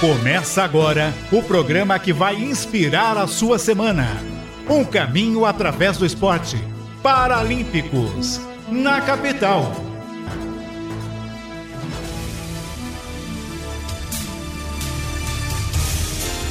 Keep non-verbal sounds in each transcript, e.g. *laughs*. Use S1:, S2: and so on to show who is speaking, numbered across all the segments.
S1: Começa agora o programa que vai inspirar a sua semana. Um caminho através do esporte. Paralímpicos, na capital.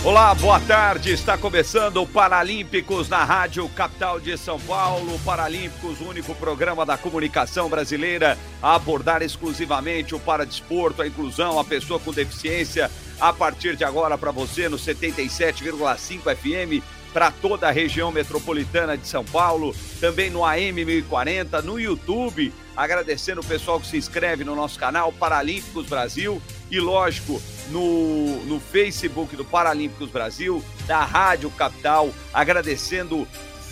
S2: Olá, boa tarde. Está começando o Paralímpicos na Rádio Capital de São Paulo. Paralímpicos, o único programa da comunicação brasileira a abordar exclusivamente o paradesporto, a inclusão, a pessoa com deficiência. A partir de agora, para você, no 77,5 FM, para toda a região metropolitana de São Paulo, também no AM 1040, no YouTube. Agradecendo o pessoal que se inscreve no nosso canal Paralímpicos Brasil e, lógico, no, no Facebook do Paralímpicos Brasil, da Rádio Capital, agradecendo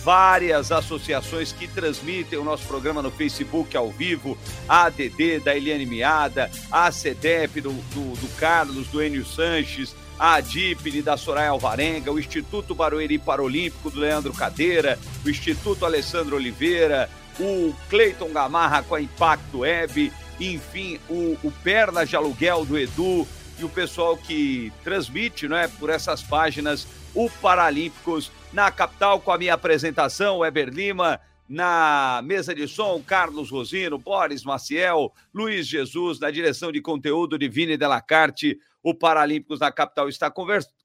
S2: várias associações que transmitem o nosso programa no Facebook ao vivo, a ADD da Eliane Miada, a CEDEP do, do, do Carlos, do Enio Sanches, a ADIPNE da Soraya Alvarenga, o Instituto Barueri Paralímpico do Leandro Cadeira, o Instituto Alessandro Oliveira, o Cleiton Gamarra com a Impacto Web, enfim, o, o Pernas de Aluguel do Edu, e o pessoal que transmite né, por essas páginas o Paralímpicos na capital com a minha apresentação, Weber Lima, na mesa de som, Carlos Rosino, Boris Maciel, Luiz Jesus, na direção de conteúdo de Vini Delacarte, o Paralímpicos na capital está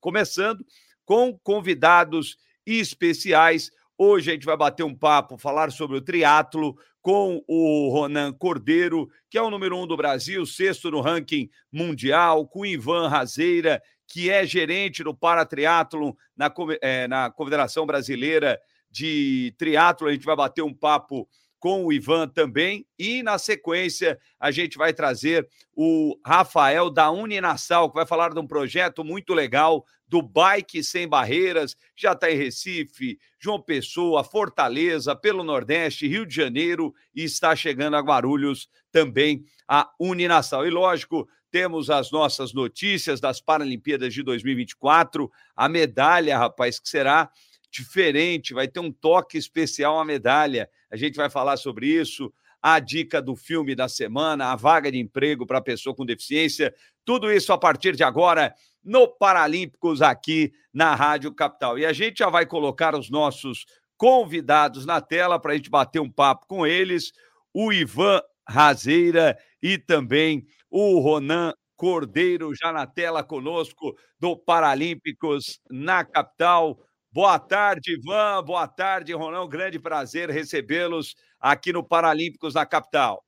S2: começando com convidados especiais. Hoje a gente vai bater um papo, falar sobre o triatlo, com o Ronan Cordeiro, que é o número um do Brasil, sexto no ranking mundial, com Ivan Razeira, que é gerente do Paratriatlon na, é, na Confederação Brasileira de Triatlo. A gente vai bater um papo com o Ivan também. E na sequência, a gente vai trazer o Rafael da Uninassal, que vai falar de um projeto muito legal do Bike Sem Barreiras, já está em Recife, João Pessoa, Fortaleza, pelo Nordeste, Rio de Janeiro e está chegando a Guarulhos também a Uninassal. E lógico, temos as nossas notícias das Paralimpíadas de 2024, a medalha, rapaz, que será diferente, vai ter um toque especial a medalha. A gente vai falar sobre isso a dica do filme da semana, a vaga de emprego para pessoa com deficiência, tudo isso a partir de agora no Paralímpicos aqui na Rádio Capital. E a gente já vai colocar os nossos convidados na tela para a gente bater um papo com eles, o Ivan Razeira e também o Ronan Cordeiro já na tela conosco do Paralímpicos na capital. Boa tarde, Ivan. Boa tarde, Ronan. Um grande prazer recebê-los aqui no Paralímpicos na capital.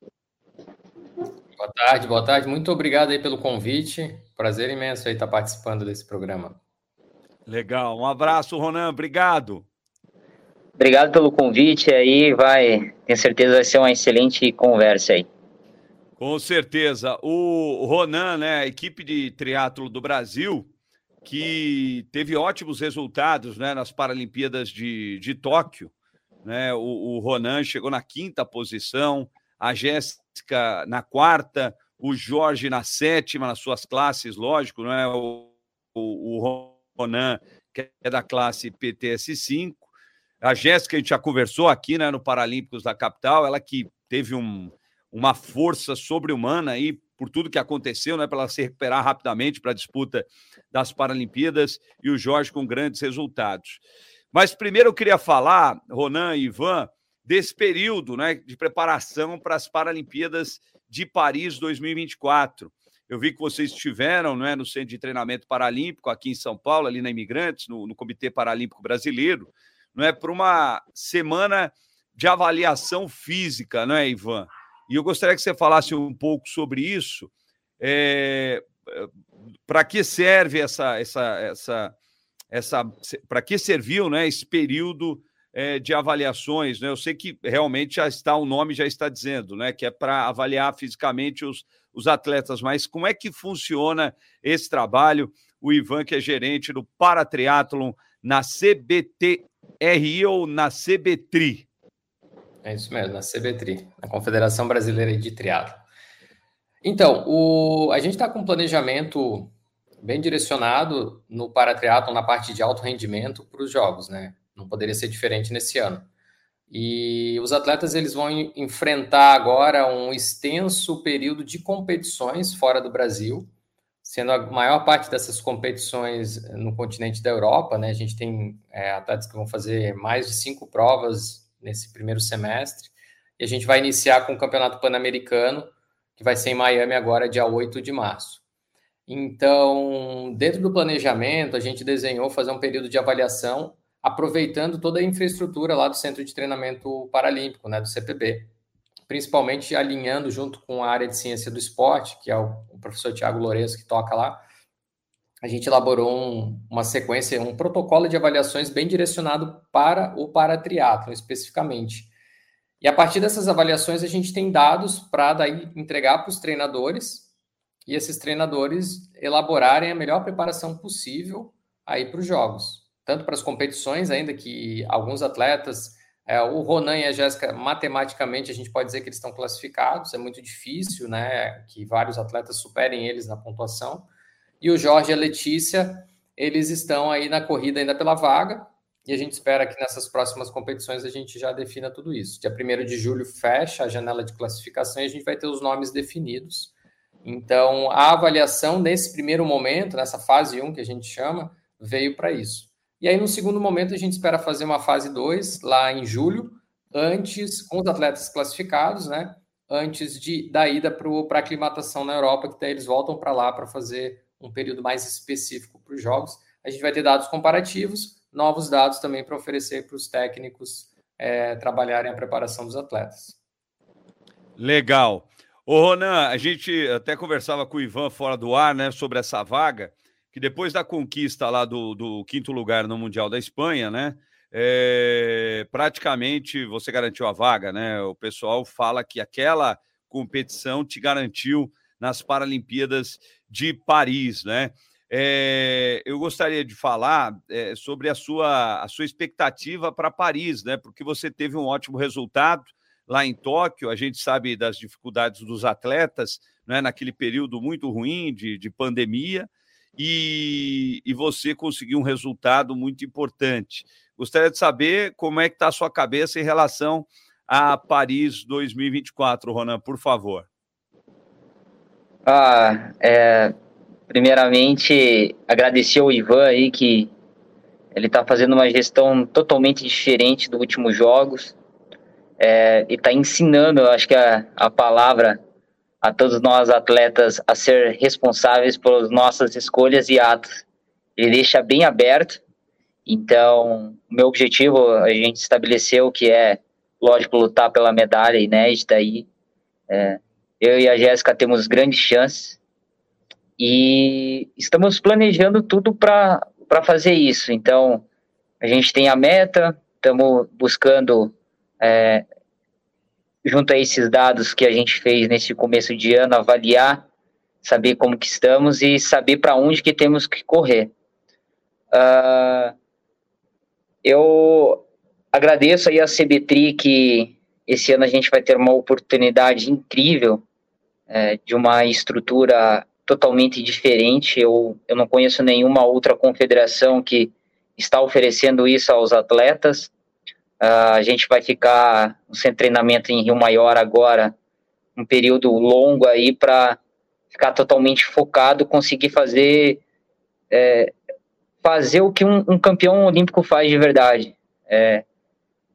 S3: Boa tarde, boa tarde. Muito obrigado aí pelo convite. Prazer imenso aí estar participando desse programa.
S2: Legal. Um abraço, Ronan. Obrigado.
S4: Obrigado pelo convite aí, vai, tenho certeza vai ser uma excelente conversa aí.
S2: Com certeza. O Ronan, né, a equipe de triatlo do Brasil, que teve ótimos resultados né, nas Paralimpíadas de, de Tóquio. Né? O, o Ronan chegou na quinta posição, a Jéssica na quarta, o Jorge na sétima, nas suas classes, lógico, né? o, o, o Ronan, que é da classe PTS5. A Jéssica, a gente já conversou aqui né, no Paralímpicos da Capital, ela que teve um, uma força sobre-humana aí por tudo que aconteceu, né, para ela se recuperar rapidamente para a disputa das Paralimpíadas e o Jorge com grandes resultados. Mas primeiro eu queria falar, Ronan e Ivan, desse período né, de preparação para as Paralimpíadas de Paris 2024. Eu vi que vocês estiveram né, no Centro de Treinamento Paralímpico aqui em São Paulo, ali na Imigrantes, no, no Comitê Paralímpico Brasileiro, não é para uma semana de avaliação física, não é, Ivan? E eu gostaria que você falasse um pouco sobre isso. É, para que serve essa, essa, essa, essa para que serviu, né, esse período é, de avaliações? Né? Eu sei que realmente já está o nome já está dizendo, né, que é para avaliar fisicamente os, os atletas. Mas como é que funciona esse trabalho? O Ivan, que é gerente do Paratriatlon na CBTRI ou na CBTRI?
S3: É isso mesmo, na CBTRI, na Confederação Brasileira de Triatlo. Então, o, a gente está com um planejamento bem direcionado no paratriatlon na parte de alto rendimento para os jogos, né? Não poderia ser diferente nesse ano. E os atletas eles vão enfrentar agora um extenso período de competições fora do Brasil, sendo a maior parte dessas competições no continente da Europa, né? A gente tem é, atletas que vão fazer mais de cinco provas nesse primeiro semestre, e a gente vai iniciar com o Campeonato Pan-Americano, que vai ser em Miami agora, dia 8 de março. Então, dentro do planejamento, a gente desenhou fazer um período de avaliação, aproveitando toda a infraestrutura lá do Centro de Treinamento Paralímpico, né, do CPB principalmente alinhando junto com a área de ciência do esporte, que é o, professor Tiago Lourenço que toca lá, a gente elaborou um, uma sequência, um protocolo de avaliações bem direcionado para o paratriatlo especificamente. E a partir dessas avaliações a gente tem dados para daí entregar para os treinadores e esses treinadores elaborarem a melhor preparação possível aí para os jogos, tanto para as competições ainda que alguns atletas é, o Ronan e a Jéssica, matematicamente, a gente pode dizer que eles estão classificados, é muito difícil, né, que vários atletas superem eles na pontuação. E o Jorge e a Letícia, eles estão aí na corrida ainda pela vaga, e a gente espera que nessas próximas competições a gente já defina tudo isso. Dia 1 de julho fecha a janela de classificação e a gente vai ter os nomes definidos. Então, a avaliação nesse primeiro momento, nessa fase 1 que a gente chama, veio para isso. E aí, no segundo momento, a gente espera fazer uma fase 2 lá em julho, antes, com os atletas classificados, né? Antes de, da ida para a aclimatação na Europa, que daí eles voltam para lá para fazer um período mais específico para os jogos. A gente vai ter dados comparativos, novos dados também para oferecer para os técnicos é, trabalharem a preparação dos atletas.
S2: Legal. Ô, Ronan, a gente até conversava com o Ivan fora do ar, né, sobre essa vaga que depois da conquista lá do, do quinto lugar no Mundial da Espanha, né? É, praticamente você garantiu a vaga, né? O pessoal fala que aquela competição te garantiu nas Paralimpíadas de Paris, né? É, eu gostaria de falar é, sobre a sua, a sua expectativa para Paris, né? Porque você teve um ótimo resultado lá em Tóquio. A gente sabe das dificuldades dos atletas, né? Naquele período muito ruim de, de pandemia e, e você conseguiu um resultado muito importante. Gostaria de saber como é que está a sua cabeça em relação a Paris 2024, Ronan, por favor.
S4: Ah, é, primeiramente, agradecer ao Ivan aí que ele está fazendo uma gestão totalmente diferente dos últimos jogos é, e está ensinando, acho que a, a palavra a todos nós atletas a ser responsáveis pelas nossas escolhas e atos. Ele deixa bem aberto. Então, meu objetivo a gente estabeleceu que é, lógico, lutar pela medalha inédita aí. É, eu e a Jéssica temos grandes chances e estamos planejando tudo para fazer isso. Então, a gente tem a meta, estamos buscando é, junto a esses dados que a gente fez nesse começo de ano, avaliar, saber como que estamos e saber para onde que temos que correr. Uh, eu agradeço aí a CBTRI que esse ano a gente vai ter uma oportunidade incrível é, de uma estrutura totalmente diferente. Eu, eu não conheço nenhuma outra confederação que está oferecendo isso aos atletas. Uh, a gente vai ficar sem treinamento em Rio Maior agora, um período longo aí para ficar totalmente focado, conseguir fazer é, fazer o que um, um, campeão olímpico faz de verdade, é,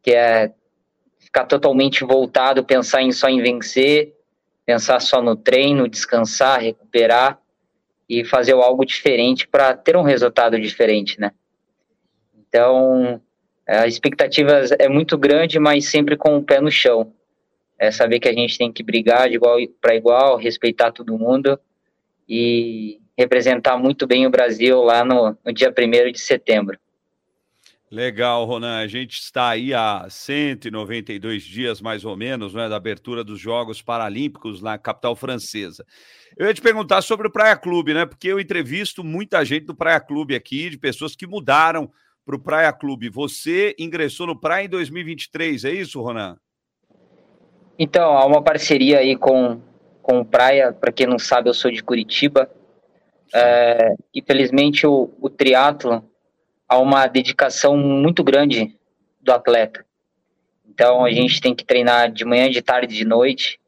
S4: que é ficar totalmente voltado, pensar em só em vencer, pensar só no treino, descansar, recuperar e fazer algo diferente para ter um resultado diferente, né? Então, a expectativa é muito grande, mas sempre com o pé no chão. É saber que a gente tem que brigar de igual para igual, respeitar todo mundo e representar muito bem o Brasil lá no, no dia 1 de setembro.
S2: Legal, Ronan. A gente está aí há 192 dias, mais ou menos, né, da abertura dos Jogos Paralímpicos na capital francesa. Eu ia te perguntar sobre o Praia Clube, né? Porque eu entrevisto muita gente do Praia Clube aqui, de pessoas que mudaram para o Praia Clube. Você ingressou no Praia em 2023, é isso, Ronan?
S4: Então, há uma parceria aí com, com o Praia. Para quem não sabe, eu sou de Curitiba. É, infelizmente, o, o triatlo há uma dedicação muito grande do atleta. Então, a gente tem que treinar de manhã, de tarde, de noite.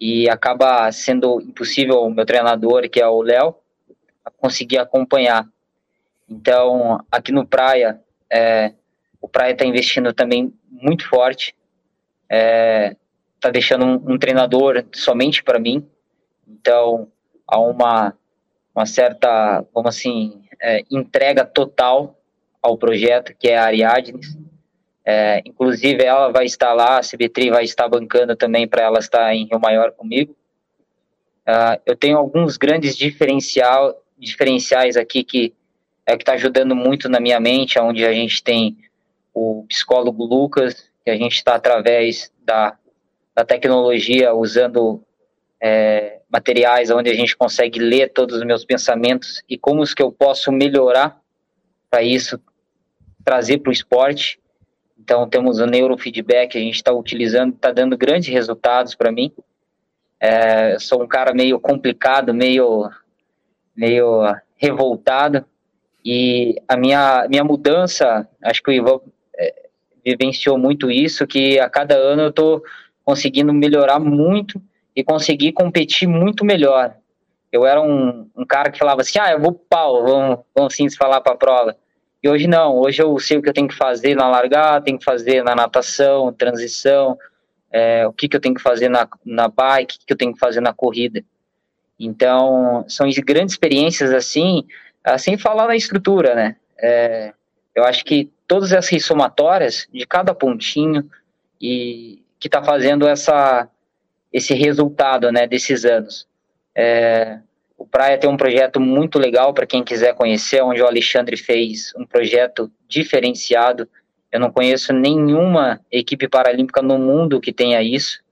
S4: E acaba sendo impossível o meu treinador, que é o Léo, a conseguir acompanhar. Então, aqui no Praia, é, o Praia está investindo também muito forte, está é, tá deixando um, um, treinador somente para mim, então há uma, uma certa, como assim, é, entrega total ao projeto, que é a Ariadnes. É, inclusive, ela vai estar lá, a CB3 vai estar bancando também para ela estar em Rio Maior comigo. Uh, eu tenho alguns grandes diferencial, diferenciais aqui que é que está ajudando muito na minha mente, onde a gente tem o psicólogo Lucas, que a gente está através da, da tecnologia, usando é, materiais onde a gente consegue ler todos os meus pensamentos e como os que eu posso melhorar para isso trazer para o esporte. Então temos o neurofeedback, a gente está utilizando, está dando grandes resultados para mim. É, sou um cara meio complicado, meio, meio revoltado. E a minha, minha mudança, acho que o Ivan é, vivenciou muito isso, que a cada ano eu estou conseguindo melhorar muito e conseguir competir muito melhor. Eu era um, um cara que falava assim, ah, eu vou pau, vamos, vamos sim se falar para a prova. E hoje não, hoje eu sei o que eu tenho que fazer na largada, tenho que fazer na natação, transição, é, o que, que eu tenho que fazer na, na bike, o que, que eu tenho que fazer na corrida. Então, são grandes experiências assim, sem falar na estrutura, né? É, eu acho que todas essas somatórias de cada pontinho e que está fazendo essa, esse resultado, né, desses anos. É, o Praia tem um projeto muito legal para quem quiser conhecer, onde o Alexandre fez um projeto diferenciado eu não conheço nenhuma equipe paralímpica no mundo que tenha isso.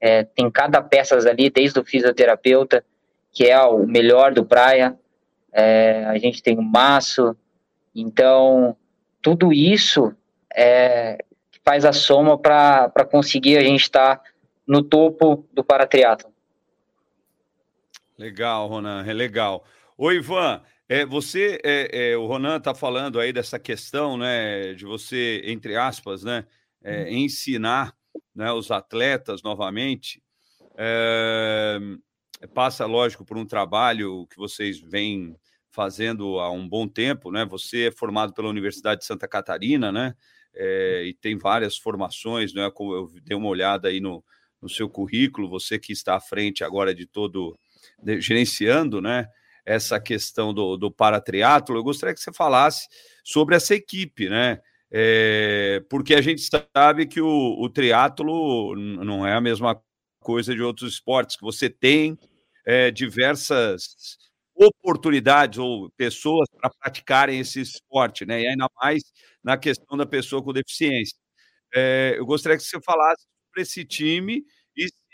S4: É, tem cada peça ali, desde o fisioterapeuta, que é o melhor do praia. É, a gente tem o maço. Então, tudo isso é, faz a soma para conseguir a gente estar tá no topo do paratriatlo.
S2: Legal, Ronan, é legal. Oi, Ivan, é, você, é, é, o Ronan está falando aí dessa questão, né, de você, entre aspas, né, é, uhum. ensinar né, os atletas novamente. É, passa, lógico, por um trabalho que vocês vêm fazendo há um bom tempo, né? Você é formado pela Universidade de Santa Catarina, né? É, e tem várias formações, né? Como eu dei uma olhada aí no, no seu currículo, você que está à frente agora de todo, de, gerenciando, né? essa questão do, do paratriatlo, eu gostaria que você falasse sobre essa equipe, né? É, porque a gente sabe que o, o triatlo não é a mesma coisa de outros esportes, que você tem é, diversas oportunidades ou pessoas para praticarem esse esporte, né? E ainda mais na questão da pessoa com deficiência. É, eu gostaria que você falasse sobre esse time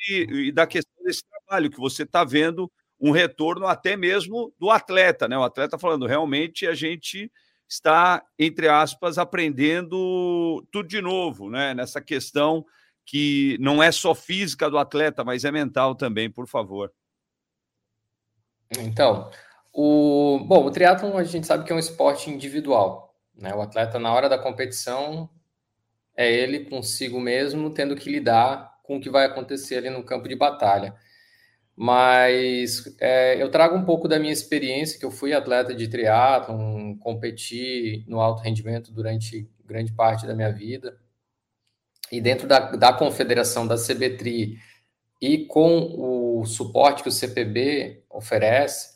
S2: e, e da questão desse trabalho que você está vendo um retorno até mesmo do atleta, né? O atleta falando, realmente a gente está, entre aspas, aprendendo tudo de novo, né? Nessa questão que não é só física do atleta, mas é mental também, por favor.
S3: Então, o bom, o triatlon a gente sabe que é um esporte individual, né? O atleta na hora da competição é ele consigo mesmo tendo que lidar com o que vai acontecer ali no campo de batalha. Mas é, eu trago um pouco da minha experiência, que eu fui atleta de triatlon, competi no alto rendimento durante grande parte da minha vida, e dentro da, da confederação da CBTRI e com o suporte que o CPB oferece,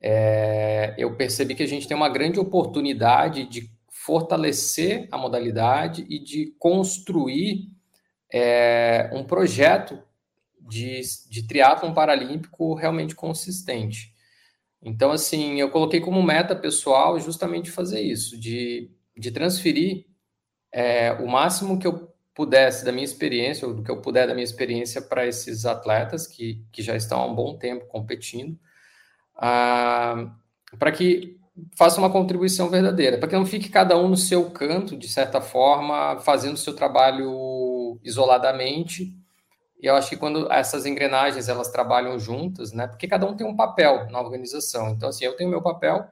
S3: é, eu percebi que a gente tem uma grande oportunidade de fortalecer a modalidade e de construir é, um projeto de, de triatlon paralímpico realmente consistente. Então, assim, eu coloquei como meta pessoal justamente fazer isso, de, de transferir é, o máximo que eu pudesse da minha experiência, ou do que eu puder da minha experiência para esses atletas que, que já estão há um bom tempo competindo, ah, para que faça uma contribuição verdadeira, para que não fique cada um no seu canto, de certa forma, fazendo o seu trabalho isoladamente e eu acho que quando essas engrenagens elas trabalham juntas, né? Porque cada um tem um papel na organização. Então, assim, eu tenho meu papel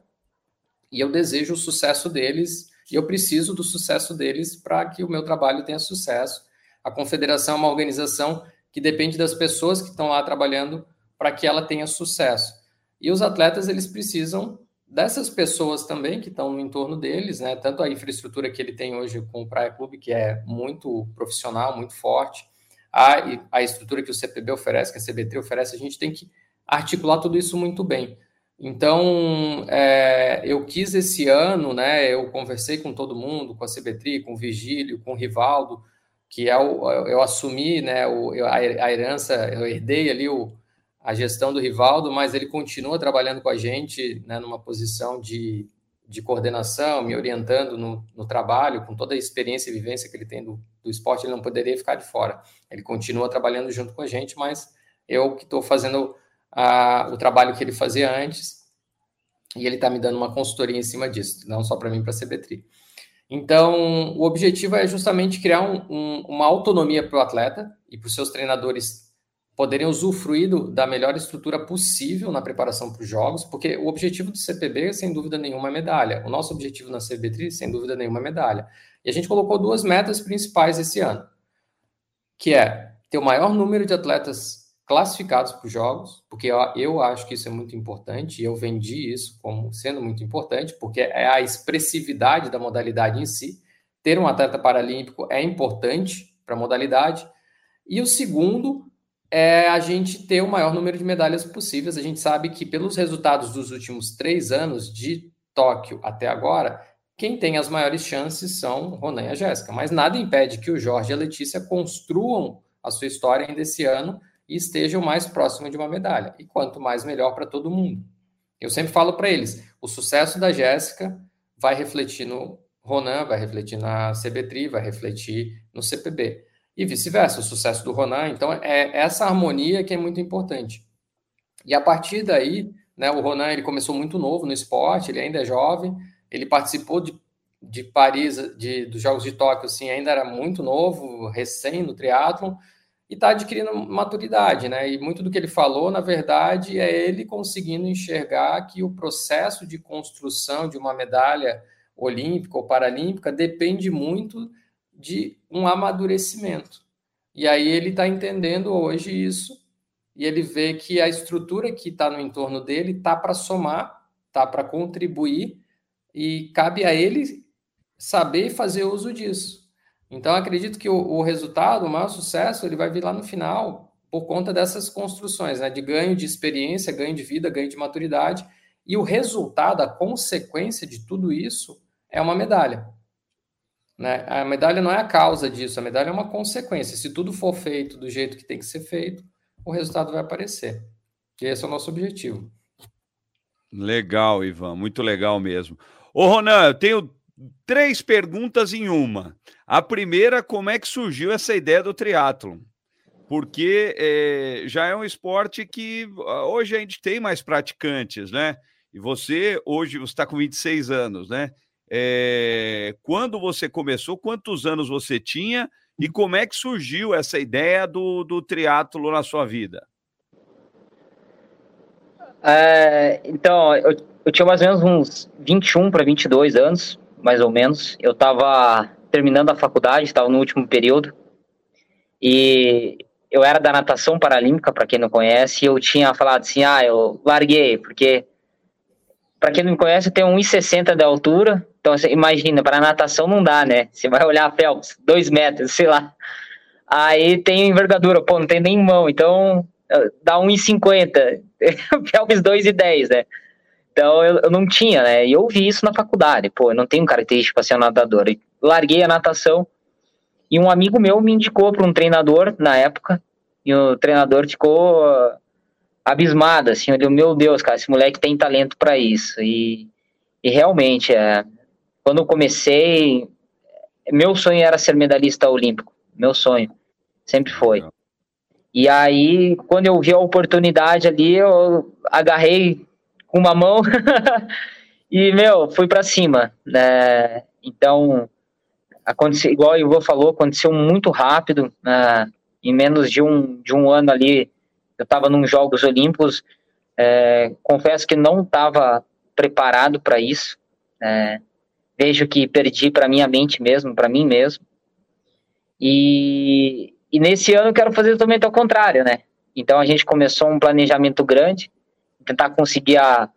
S3: e eu desejo o sucesso deles e eu preciso do sucesso deles para que o meu trabalho tenha sucesso. A confederação é uma organização que depende das pessoas que estão lá trabalhando para que ela tenha sucesso. E os atletas, eles precisam dessas pessoas também que estão no entorno deles, né? Tanto a infraestrutura que ele tem hoje com o Praia Clube, que é muito profissional, muito forte, a, a estrutura que o CPB oferece, que a CBT oferece, a gente tem que articular tudo isso muito bem. Então, é, eu quis esse ano, né? Eu conversei com todo mundo, com a CBT, com o Vigílio, com o Rivaldo, que é o, eu assumi, né? O, a herança, eu herdei ali o, a gestão do Rivaldo, mas ele continua trabalhando com a gente, né? Numa posição de, de coordenação, me orientando no, no trabalho, com toda a experiência e vivência que ele tem do, do esporte, ele não poderia ficar de fora. Ele continua trabalhando junto com a gente, mas eu que estou fazendo a, o trabalho que ele fazia antes, e ele está me dando uma consultoria em cima disso, não só para mim, para a CBTRI. Então, o objetivo é justamente criar um, um, uma autonomia para o atleta e para os seus treinadores poderem usufruir da melhor estrutura possível na preparação para os jogos, porque o objetivo do CPB, sem dúvida nenhuma, é medalha. O nosso objetivo na CBTRI, sem dúvida nenhuma, é medalha. E a gente colocou duas metas principais esse ano, que é ter o maior número de atletas classificados para os jogos, porque eu, eu acho que isso é muito importante, e eu vendi isso como sendo muito importante, porque é a expressividade da modalidade em si. Ter um atleta paralímpico é importante para a modalidade. E o segundo é a gente ter o maior número de medalhas possíveis. A gente sabe que, pelos resultados dos últimos três anos de Tóquio até agora, quem tem as maiores chances são Ronan e a Jéssica. Mas nada impede que o Jorge e a Letícia construam a sua história ainda esse ano e estejam mais próximo de uma medalha. E quanto mais, melhor para todo mundo. Eu sempre falo para eles: o sucesso da Jéssica vai refletir no Ronan, vai refletir na CBTRI, vai refletir no CPB. E vice-versa, o sucesso do Ronan. Então, é essa harmonia que é muito importante. E a partir daí, né, o Ronan ele começou muito novo no esporte, ele ainda é jovem, ele participou de, de Paris, de, dos Jogos de Tóquio, assim, ainda era muito novo, recém no triatlon, e está adquirindo maturidade, né? E muito do que ele falou, na verdade, é ele conseguindo enxergar que o processo de construção de uma medalha olímpica ou paralímpica depende muito de um amadurecimento. E aí ele está entendendo hoje isso, e ele vê que a estrutura que está no entorno dele está para somar, está para contribuir, e cabe a ele saber fazer uso disso. Então, acredito que o, o, resultado, o maior sucesso, ele vai vir lá no final, por conta dessas construções, né? De ganho de experiência, ganho de vida, ganho de maturidade. E o resultado, a consequência de tudo isso é uma medalha. Né? A medalha não é a causa disso, a medalha é uma consequência. Se tudo for feito do jeito que tem que ser feito, o resultado vai aparecer. E esse é o nosso objetivo.
S2: Legal, Ivan, muito legal mesmo. Ô, Ronan, eu tenho três perguntas em uma. A primeira, como é que surgiu essa ideia do triatlon? Porque é, já é um esporte que ah, hoje a gente tem mais praticantes, né? E você, hoje, você está com 26 anos, né? É, quando você começou, quantos anos você tinha e como é que surgiu essa ideia do, do triatlo na sua vida?
S4: É, então, eu, eu, tinha mais ou menos uns 21 para 22 anos, mais ou menos. Eu estava terminando a faculdade, estava no último período. E eu era da natação paralímpica, para quem não conhece, e eu tinha falado assim: ah, eu larguei, porque, para quem não me conhece, eu tenho 1,60 de altura. Então, imagina, para natação não dá, né? Você vai olhar a Phelps, 2 metros, sei lá. Aí tem envergadura, pô, não tem nem mão, então dá 1,50. Phelps 2,10, né? Então eu, eu, não tinha, né? E eu vi isso na faculdade. Pô, eu não tenho característica para ser um nadador. E larguei a natação e um amigo meu me indicou para um treinador na época. E o treinador ficou abismado, assim. Eu disse, meu Deus, cara, esse moleque tem talento para isso. E, e realmente, é, quando eu comecei, meu sonho era ser medalhista olímpico. Meu sonho. Sempre foi. E aí, quando eu vi a oportunidade ali, eu agarrei com uma mão *laughs* e, meu, fui para cima, né? Então, aconteceu, igual o Ivo falou, aconteceu muito rápido, né? em menos de um, de um ano ali, eu estava nos Jogos Olímpicos, é, confesso que não estava preparado para isso, é, vejo que perdi para minha mente mesmo, para mim mesmo, e, e nesse ano eu quero fazer totalmente ao contrário, né? Então a gente começou um planejamento grande, tentar conseguir a,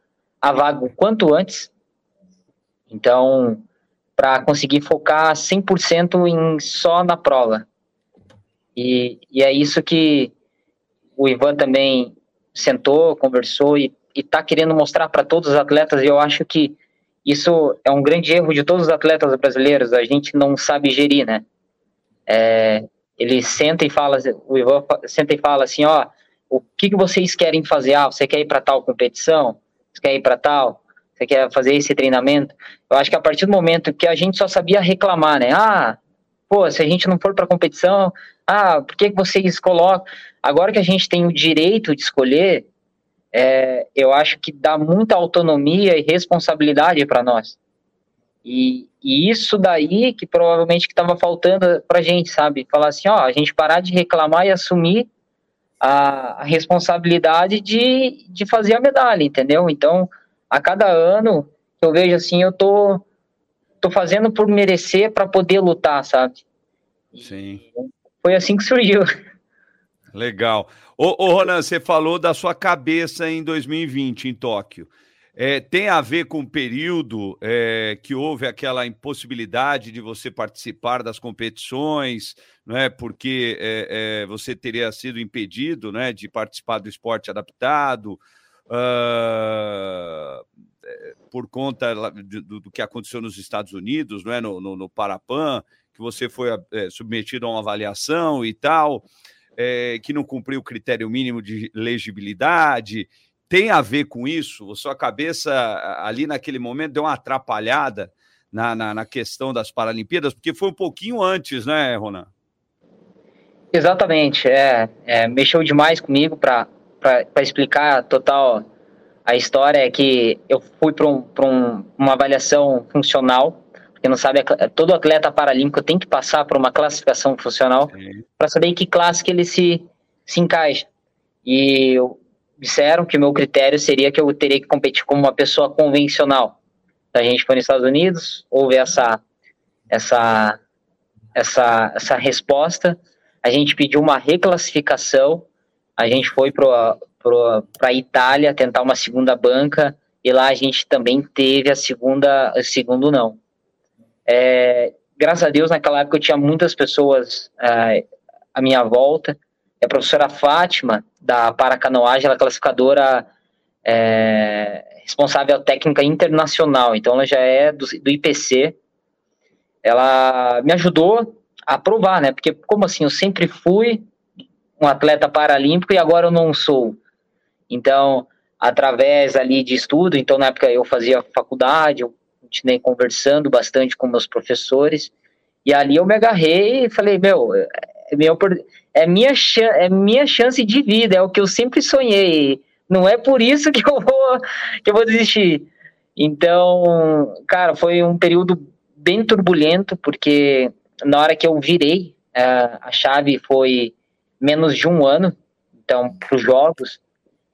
S4: a vaga o quanto antes. Então, para conseguir focar 100% em só na prova. E, e é isso que o Ivan também sentou, conversou e está querendo mostrar para todos os atletas. E eu acho que isso é um grande erro de todos os atletas brasileiros. A gente não sabe gerir, né? É, ele senta e fala, o Ivan senta e fala assim, ó, o que, que vocês querem fazer? Ah, você quer ir para tal competição? Você quer ir para tal? Você quer fazer esse treinamento? Eu acho que a partir do momento que a gente só sabia reclamar, né? Ah, pô, se a gente não for para competição, ah, por que, que vocês colocam? Agora que a gente tem o direito de escolher, é, eu acho que dá muita autonomia e responsabilidade para nós. E, e, isso daí que provavelmente que estava faltando para a gente, sabe? Falar assim, ó, a gente parar de reclamar e assumir a, a responsabilidade de, de fazer a medalha, entendeu? Então, a cada ano eu vejo assim, eu tô, tô fazendo por merecer para poder lutar, sabe?
S2: Sim.
S4: Foi assim que surgiu.
S2: Legal. Ô, ô Ronan, você falou da sua cabeça em 2020 em Tóquio. É, tem a ver com o período é, que houve aquela impossibilidade de você participar das competições, não é? porque é, é você teria sido impedido né, de participar do esporte adaptado, uh, por conta do, do, que aconteceu nos Estados Unidos, não é? no, no, no Parapan, que você foi é, submetido a uma avaliação e tal, é, que não cumpriu o critério mínimo de legibilidade tem a ver com isso? A sua cabeça ali naquele momento deu uma atrapalhada na, na, na questão das Paralimpíadas, porque foi um pouquinho antes, né, Ronan?
S4: Exatamente, é, é mexeu demais comigo para explicar total a história é que eu fui para um, um, uma avaliação funcional, porque não sabe, todo atleta paralímpico tem que passar por uma classificação funcional para saber em que classe que ele se, se encaixa. E eu, disseram que o meu critério seria que eu teria que competir como uma pessoa convencional. A gente foi nos Estados Unidos, houve essa, essa, essa, essa resposta, a gente pediu uma reclassificação, a gente foi para a Itália tentar uma segunda banca, e lá a gente também teve a segunda, o segundo não. É, graças a Deus, naquela época eu tinha muitas pessoas é, à minha volta, a professora Fátima, da Paracanoagem, ela é classificadora é, responsável técnica internacional, então ela já é do, do IPC. Ela me ajudou a provar, né? Porque, como assim, eu sempre fui um atleta paralímpico e agora eu não sou. Então, através ali de estudo, então na época eu fazia faculdade, eu continuei conversando bastante com meus professores, e ali eu me agarrei e falei, meu, é, meu, é minha, é minha chance de vida, é o que eu sempre sonhei. Não é por isso que eu vou, que eu vou desistir. Então, cara, foi um período bem turbulento, porque na hora que eu virei, a chave foi menos de um ano, então, para os jogos.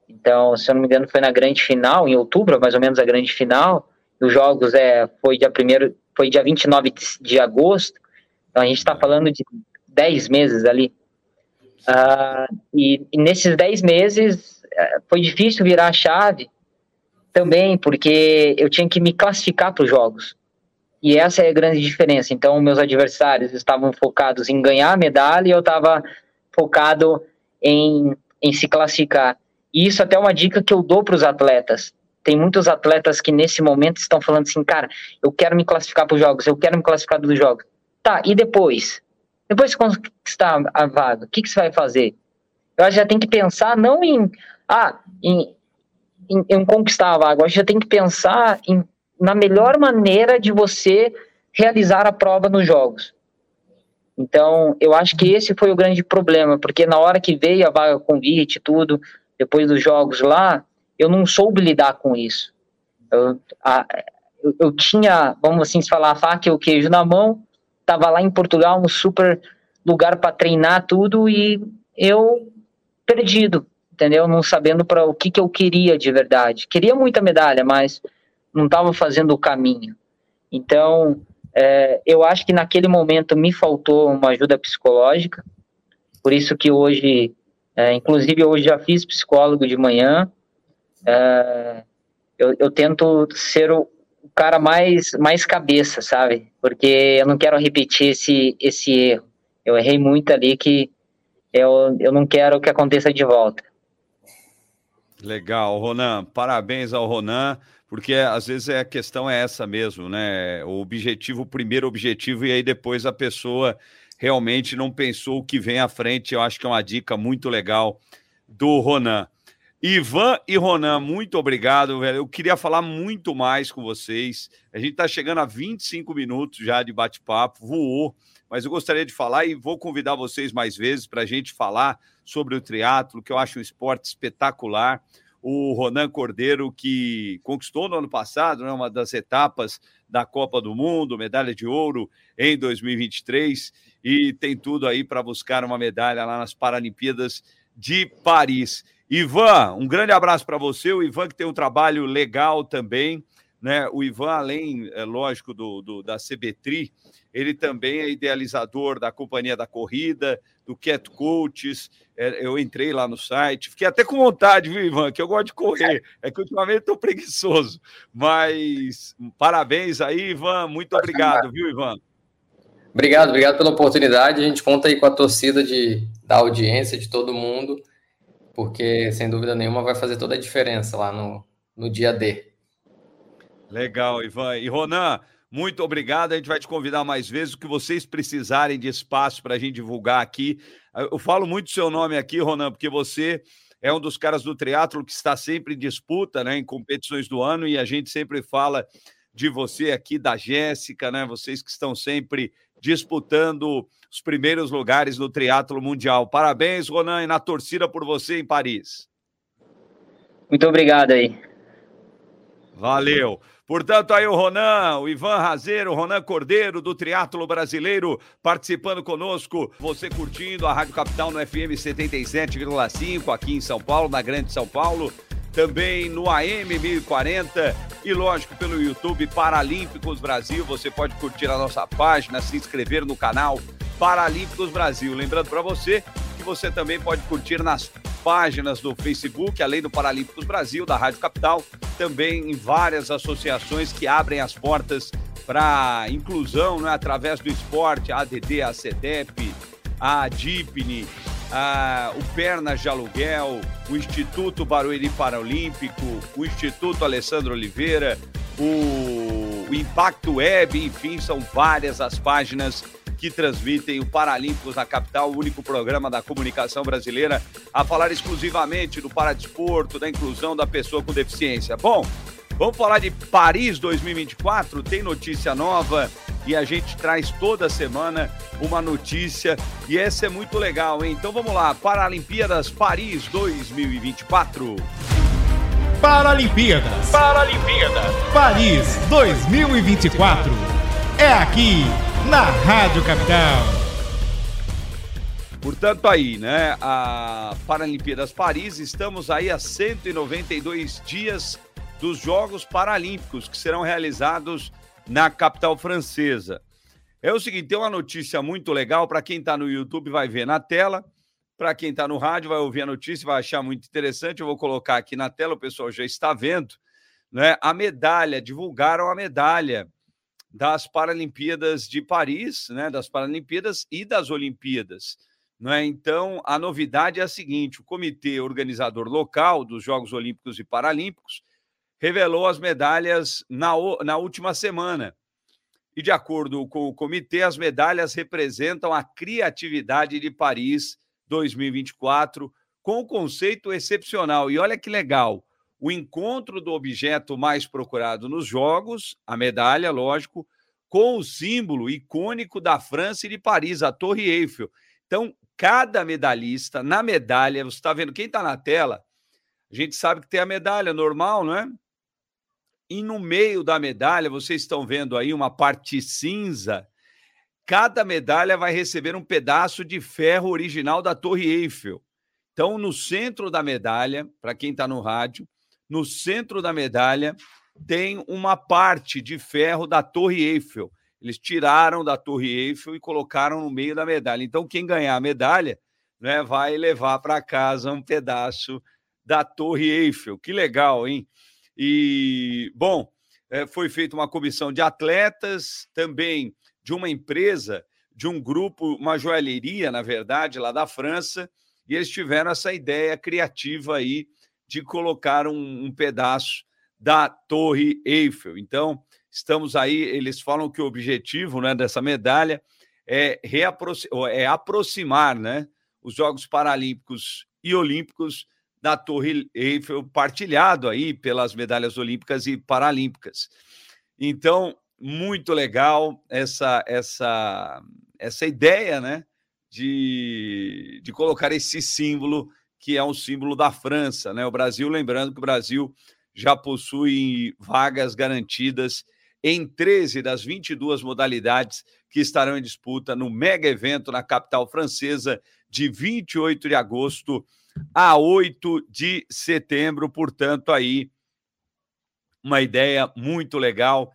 S4: Então, se eu não me engano, foi na grande final, em outubro, mais ou menos a grande final. Os jogos é, foi dia primeiro, foi dia 29 de agosto. Então, a gente está falando de 10 meses ali. Uh, e, e, nesses 10 meses uh, foi difícil virar a chave também, porque eu tinha que me classificar para os jogos. E essa é a grande diferença. Então, meus adversários estavam focados em ganhar a medalha e eu estava focado em, em se classificar. E isso até é uma dica que eu dou para os atletas. Tem muitos atletas que nesse momento estão falando assim, cara, eu quero me classificar para os jogos, eu quero me classificar dos jogos. Tá, e depois? Depois de conquistar a vaga, o que, que você vai fazer? Eu acho que já tem que pensar não em, ah, em, em, em conquistar a vaga, eu acho que já tem que pensar em, na melhor maneira de você realizar a prova nos jogos. Então, eu acho que esse foi o grande problema, porque na hora que veio a vaga convite, tudo, depois dos jogos lá, eu não soube lidar com isso. Eu, a, eu, eu tinha, vamos assim falar, a faca e o queijo na mão, tava lá em Portugal, um super lugar para treinar tudo e eu perdido, entendeu? Não sabendo para o que, que eu queria de verdade. Queria muita medalha, mas não estava fazendo o caminho. Então, é, eu acho que naquele momento me faltou uma ajuda psicológica, por isso que hoje, é, inclusive hoje já fiz psicólogo de manhã, uh, eu, eu, tento ser o, o, cara mais, mais cabeça, sabe? Porque eu não quero repetir esse, esse erro. Eu errei muito ali que eu, eu não quero que aconteça de volta.
S2: Legal, Ronan. Parabéns ao Ronan, porque às vezes a questão é essa mesmo, né? O objetivo, o primeiro objetivo, e aí depois a pessoa realmente não pensou o que vem à frente. Eu acho que é uma dica muito legal do Ronan. Ivan e Ronan, muito obrigado, velho. Eu queria falar muito mais com vocês. A gente está chegando a 25 minutos já de bate-papo, voou, mas eu gostaria de falar e vou convidar vocês mais vezes para a gente falar sobre o triatlo, que eu acho um esporte espetacular. O Ronan Cordeiro, que conquistou no ano passado né, uma das etapas da Copa do Mundo, medalha de ouro em 2023, e tem tudo aí para buscar uma medalha lá nas Paralimpíadas de Paris. Ivan, um grande abraço para você. O Ivan que tem um trabalho legal também. Né? O Ivan, além, é lógico, do, do, da CBTRI, ele também é idealizador da Companhia da Corrida, do Cat Coaches. É, eu entrei lá no site, fiquei até com vontade, viu, Ivan? Que eu gosto de correr. É que ultimamente estou preguiçoso. Mas parabéns aí, Ivan. Muito obrigado, viu, Ivan?
S3: Obrigado, obrigado pela oportunidade. A gente conta aí com a torcida de, da audiência, de todo mundo, porque sem dúvida nenhuma vai fazer toda a diferença lá no, no dia D.
S2: Legal, Ivan. E Ronan, muito obrigado. A gente vai te convidar mais vezes. O que vocês precisarem de espaço para a gente divulgar aqui. Eu falo muito seu nome aqui, Ronan, porque você é um dos caras do triatlo que está sempre em disputa, né, em competições do ano, e a gente sempre fala de você aqui, da Jéssica, né? Vocês que estão sempre disputando os primeiros lugares no triatlo mundial. Parabéns, Ronan, e na torcida por você em Paris.
S4: Muito obrigado aí.
S2: Valeu. Portanto, aí o Ronan, o Ivan Razeiro, o Ronan Cordeiro, do Triatlo Brasileiro, participando conosco. Você curtindo a Rádio Capital no FM 77,5 aqui em São Paulo, na Grande São Paulo. Também no AM 1040 e, lógico, pelo YouTube Paralímpicos Brasil. Você pode curtir a nossa página, se inscrever no canal Paralímpicos Brasil. Lembrando para você que você também pode curtir nas páginas do Facebook, além do Paralímpicos Brasil, da Rádio Capital, também em várias associações que abrem as portas para inclusão né, através do esporte, a ADD, a CEDEP, a DIPNE, a, o Pernas de Aluguel, o Instituto Barueri Paralímpico, o Instituto Alessandro Oliveira, o, o Impacto Web, enfim, são várias as páginas que transmitem o Paralímpicos na capital, o único programa da comunicação brasileira a falar exclusivamente do paradesporto, da inclusão da pessoa com deficiência. Bom, vamos falar de Paris 2024, tem notícia nova e a gente traz toda semana uma notícia e essa é muito legal, hein? Então vamos lá, Paralimpíadas Paris 2024.
S1: Paralimpíadas. Paralimpíadas. Paris 2024. É aqui na Rádio Capital.
S2: Portanto, aí, né? A Paralimpíadas Paris, estamos aí a 192 dias dos Jogos Paralímpicos que serão realizados na capital francesa. É o seguinte, tem uma notícia muito legal para quem está no YouTube vai ver na tela, para quem está no rádio vai ouvir a notícia vai achar muito interessante. Eu vou colocar aqui na tela, o pessoal já está vendo, né? A medalha, divulgaram a medalha das Paralimpíadas de Paris, né, das Paralimpíadas e das Olimpíadas. Né? Então, a novidade é a seguinte: o comitê organizador local dos Jogos Olímpicos e Paralímpicos revelou as medalhas na, na última semana. E, de acordo com o comitê, as medalhas representam a criatividade de Paris 2024, com o conceito excepcional. E olha que legal: o encontro do objeto mais procurado nos jogos, a medalha, lógico, com o símbolo icônico da França e de Paris, a Torre Eiffel. Então, cada medalhista na medalha, você está vendo quem está na tela, a gente sabe que tem a medalha normal, não é? E no meio da medalha, vocês estão vendo aí uma parte cinza. Cada medalha vai receber um pedaço de ferro original da Torre Eiffel. Então, no centro da medalha, para quem está no rádio, no centro da medalha tem uma parte de ferro da Torre Eiffel. Eles tiraram da Torre Eiffel e colocaram no meio da medalha. Então, quem ganhar a medalha né, vai levar para casa um pedaço da Torre Eiffel. Que legal, hein? E, bom, é, foi feita uma comissão de atletas, também de uma empresa, de um grupo, uma joalheria, na verdade, lá da França, e eles tiveram essa ideia criativa aí de colocar um, um pedaço da Torre Eiffel. Então, estamos aí, eles falam que o objetivo né, dessa medalha é, é aproximar né, os Jogos Paralímpicos e Olímpicos da Torre Eiffel, partilhado aí pelas medalhas olímpicas e paralímpicas. Então, muito legal essa essa essa ideia, né, de, de colocar esse símbolo que é um símbolo da França, né? O Brasil, lembrando que o Brasil já possui vagas garantidas em 13 das 22 modalidades que estarão em disputa no mega evento na capital francesa de 28 de agosto a 8 de setembro. Portanto, aí uma ideia muito legal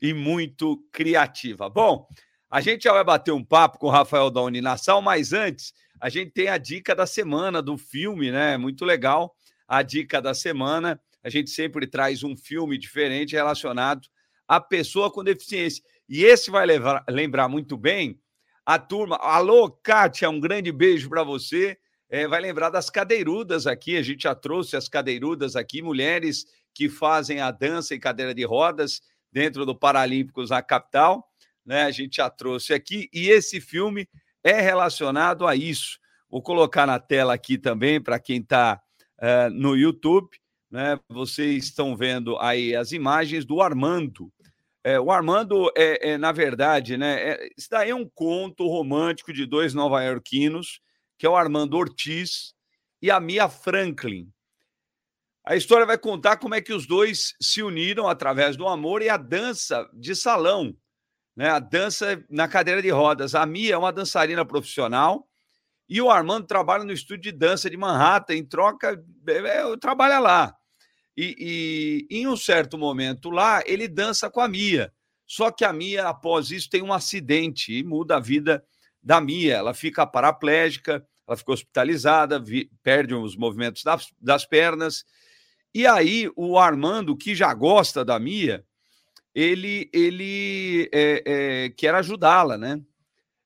S2: e muito criativa. Bom, a gente já vai bater um papo com o Rafael da Uninassal, mas antes a gente tem a dica da semana do filme, né? Muito legal. A dica da semana, a gente sempre traz um filme diferente relacionado à pessoa com deficiência. E esse vai levar, lembrar muito bem a turma. Alô, Kátia, um grande beijo para você é, vai lembrar das cadeirudas aqui. A gente já trouxe as cadeirudas aqui, mulheres que fazem a dança em cadeira de rodas dentro do Paralímpicos na capital. Né? A gente já trouxe aqui. E esse filme é relacionado a isso. Vou colocar na tela aqui também para quem está uh, é, no YouTube. Né? Vocês estão vendo aí as imagens do Armando. É, o Armando é, é, na verdade, né? É, isso daí é um conto romântico de dois nova-iorquinos que é o Armando Ortiz, e a Mia Franklin. A história vai contar como é que os dois se uniram através do amor e a dança de salão, né? A dança na cadeira de rodas. A Mia é uma dançarina profissional e o Armando trabalha no estúdio de dança de Manhattan, em troca, é, é, trabalha lá. E, e, em um certo momento lá, ele dança com a Mia. Só que a Mia, após isso, tem um acidente e muda a vida da Mia. Ela fica paraplégica, ela ficou hospitalizada, vi, perde os movimentos das, das pernas. E aí o Armando, que já gosta da Mia, ele, ele é, é, quer ajudá-la, né?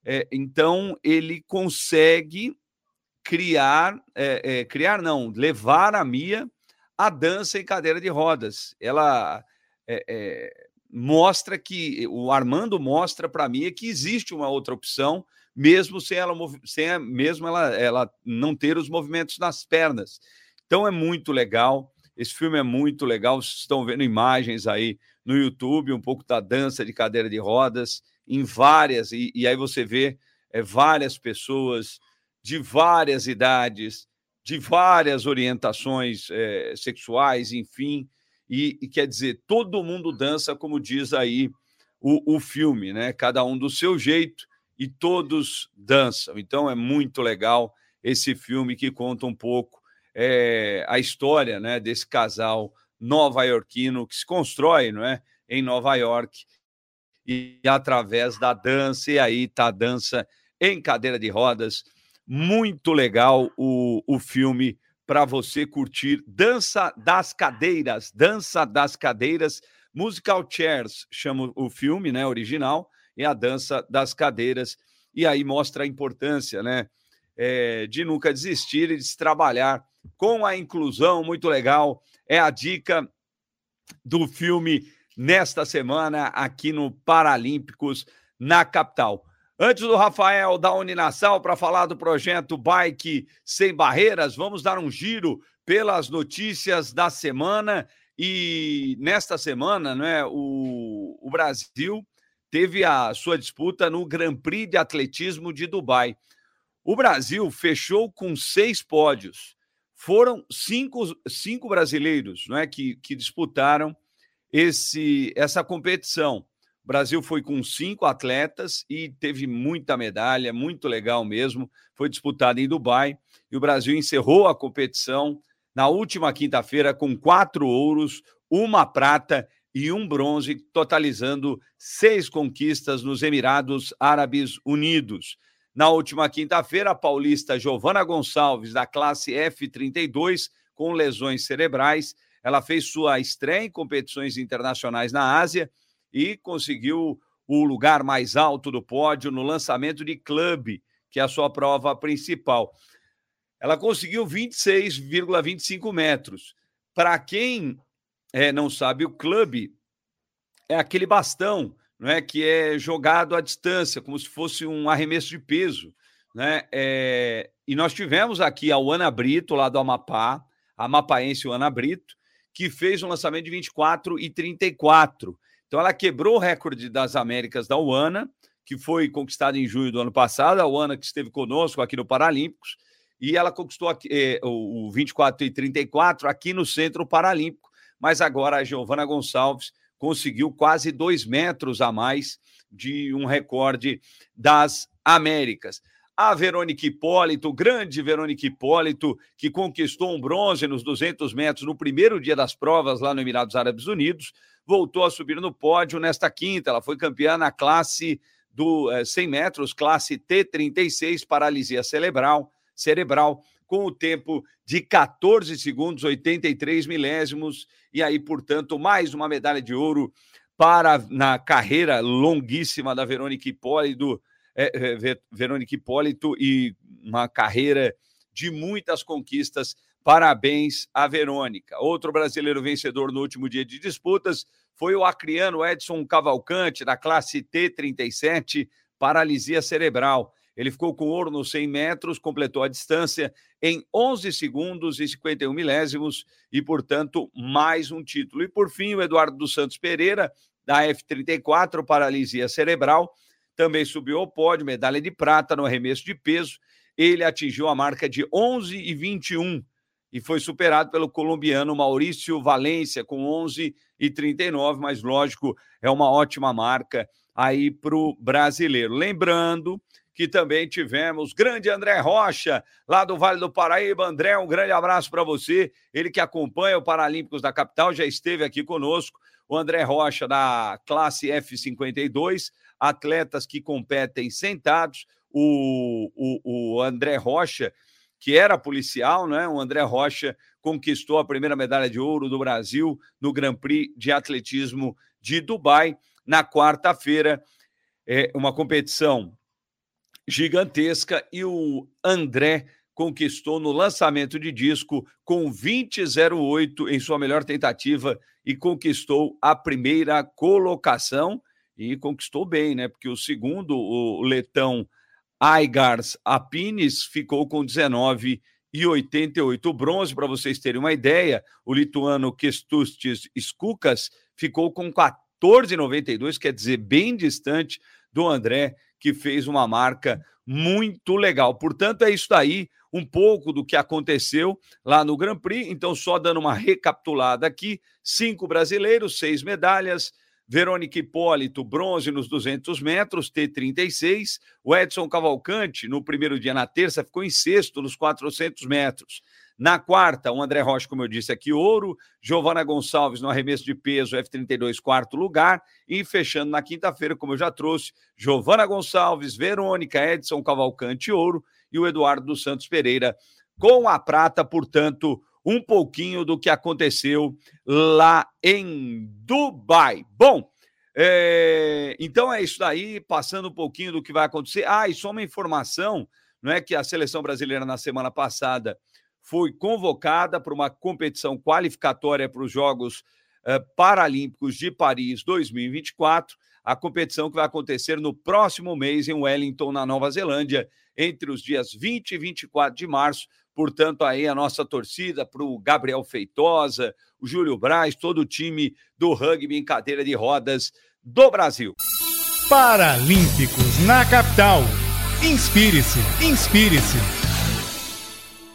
S2: É, então ele consegue criar, é, é, criar não, levar a Mia à dança em cadeira de rodas. Ela é, mostra que o Armando mostra para a Mia que existe uma outra opção mesmo sem ela, sem mesmo ela, ela não ter os movimentos nas pernas. Então é muito legal. Esse filme é muito legal. Vocês estão vendo imagens aí no YouTube, um pouco da dança de cadeira de rodas, em várias, e, e aí você vê é, várias pessoas de várias idades, de várias orientações é, sexuais, enfim, e, e, quer dizer, todo mundo dança, como diz aí o, o filme, né? Cada um do seu jeito, e todos dançam. Então é muito legal esse filme que conta um pouco é, a história né, desse casal nova-iorquino que se constrói não é, em Nova York e através da dança, e aí tá a dança em cadeira de rodas. Muito legal o, o filme para você curtir. Dança das Cadeiras, Dança das Cadeiras, Musical Chairs, chama o filme né, original, e a dança das cadeiras. E aí mostra a importância né, é, de nunca desistir e de se trabalhar com a inclusão. Muito legal. É a dica do filme nesta semana aqui no Paralímpicos na capital. Antes do Rafael da Uninassal para falar do projeto Bike Sem Barreiras, vamos dar um giro pelas notícias da semana. E nesta semana, né, o, o Brasil teve a sua disputa no Grand Prix de Atletismo de Dubai. O Brasil fechou com seis pódios. Foram cinco, cinco brasileiros não é, que, que disputaram esse, essa competição. O Brasil foi com cinco atletas e teve muita medalha, muito legal mesmo. Foi disputado em Dubai e o Brasil encerrou a competição na última quinta-feira com quatro ouros, uma prata e um bronze, totalizando seis conquistas nos Emirados Árabes Unidos. Na última quinta-feira, a paulista Giovana Gonçalves, da classe F32, com lesões cerebrais. Ela fez sua estreia em competições internacionais na Ásia e conseguiu o lugar mais alto do pódio no lançamento de clube, que é a sua prova principal. Ela conseguiu 26,25 metros. Para quem é, não sabe, o clube é aquele bastão não é, que é jogado à distância, como se fosse um arremesso de peso. Né? É, e nós tivemos aqui a Ana Brito, lá do Amapá, a amapaense Ana Brito, que fez um lançamento de 24 e 34. Então ela quebrou o recorde das Américas da UANA, que foi conquistado em junho do ano passado, a UANA que esteve conosco aqui no Paralímpicos, e ela conquistou aqui, eh, o 24 e 34 aqui no Centro Paralímpico, mas agora a Giovana Gonçalves conseguiu quase dois metros a mais de um recorde das Américas. A Verônica Hipólito, grande Verônica Hipólito, que conquistou um bronze nos 200 metros no primeiro dia das provas lá no Emirados Árabes Unidos, voltou a subir no pódio nesta quinta. Ela foi campeã na classe do eh, 100 metros, classe T36, paralisia cerebral, cerebral, com o tempo de 14 segundos, 83 milésimos, e aí, portanto, mais uma medalha de ouro para na carreira longuíssima da Verônica Hipólito, é, é, Verônica Hipólito e uma carreira de muitas conquistas. Parabéns à Verônica. Outro brasileiro vencedor no último dia de disputas foi o acriano Edson Cavalcante, da classe T37, paralisia cerebral. Ele ficou com ouro nos 100 metros, completou a distância em 11 segundos e 51 milésimos e, portanto, mais um título. E, por fim, o Eduardo dos Santos Pereira, da F34, paralisia cerebral, também subiu ao pódio, medalha de prata no arremesso de peso. Ele atingiu a marca de 11 e 21 e foi superado pelo colombiano Maurício Valência com 11 e 39, mas lógico, é uma ótima marca aí para o brasileiro. Lembrando que também tivemos. Grande André Rocha, lá do Vale do Paraíba. André, um grande abraço para você. Ele que acompanha o Paralímpicos da capital, já esteve aqui conosco. O André Rocha, da classe F52, atletas que competem sentados. O, o, o André Rocha, que era policial, né? O André Rocha conquistou a primeira medalha de ouro do Brasil no Grand Prix de atletismo de Dubai na quarta-feira. É uma competição gigantesca e o André conquistou no lançamento de disco com 20,08 em sua melhor tentativa e conquistou a primeira colocação e conquistou bem, né? Porque o segundo, o letão Aigars Apines, ficou com 19 e 88 bronze, para vocês terem uma ideia, o lituano Kestustis Skukas ficou com 14,92, quer dizer, bem distante do André, que fez uma marca muito legal. Portanto, é isso daí, um pouco do que aconteceu lá no Grand Prix. Então, só dando uma recapitulada aqui: cinco brasileiros, seis medalhas. Verônica Hipólito, bronze nos 200 metros, T36. O Edson Cavalcante, no primeiro dia, na terça, ficou em sexto nos 400 metros. Na quarta, o André Rocha, como eu disse aqui, ouro. Giovana Gonçalves no arremesso de peso, F32, quarto lugar. E fechando na quinta-feira, como eu já trouxe, Giovana Gonçalves, Verônica, Edson Cavalcante, ouro. E o Eduardo dos Santos Pereira com a prata, portanto, um pouquinho do que aconteceu lá em Dubai. Bom, é, então é isso daí, passando um pouquinho do que vai acontecer. Ah, e só uma informação, não é que a seleção brasileira na semana passada foi convocada para uma competição qualificatória para os Jogos uh, Paralímpicos de Paris 2024. A competição que vai acontecer no próximo mês em Wellington, na Nova Zelândia, entre os dias 20 e 24 de março. Portanto, aí a nossa torcida para o Gabriel Feitosa, o Júlio Braz, todo o time do rugby em cadeira de rodas do Brasil.
S1: Paralímpicos na capital. Inspire-se, inspire-se.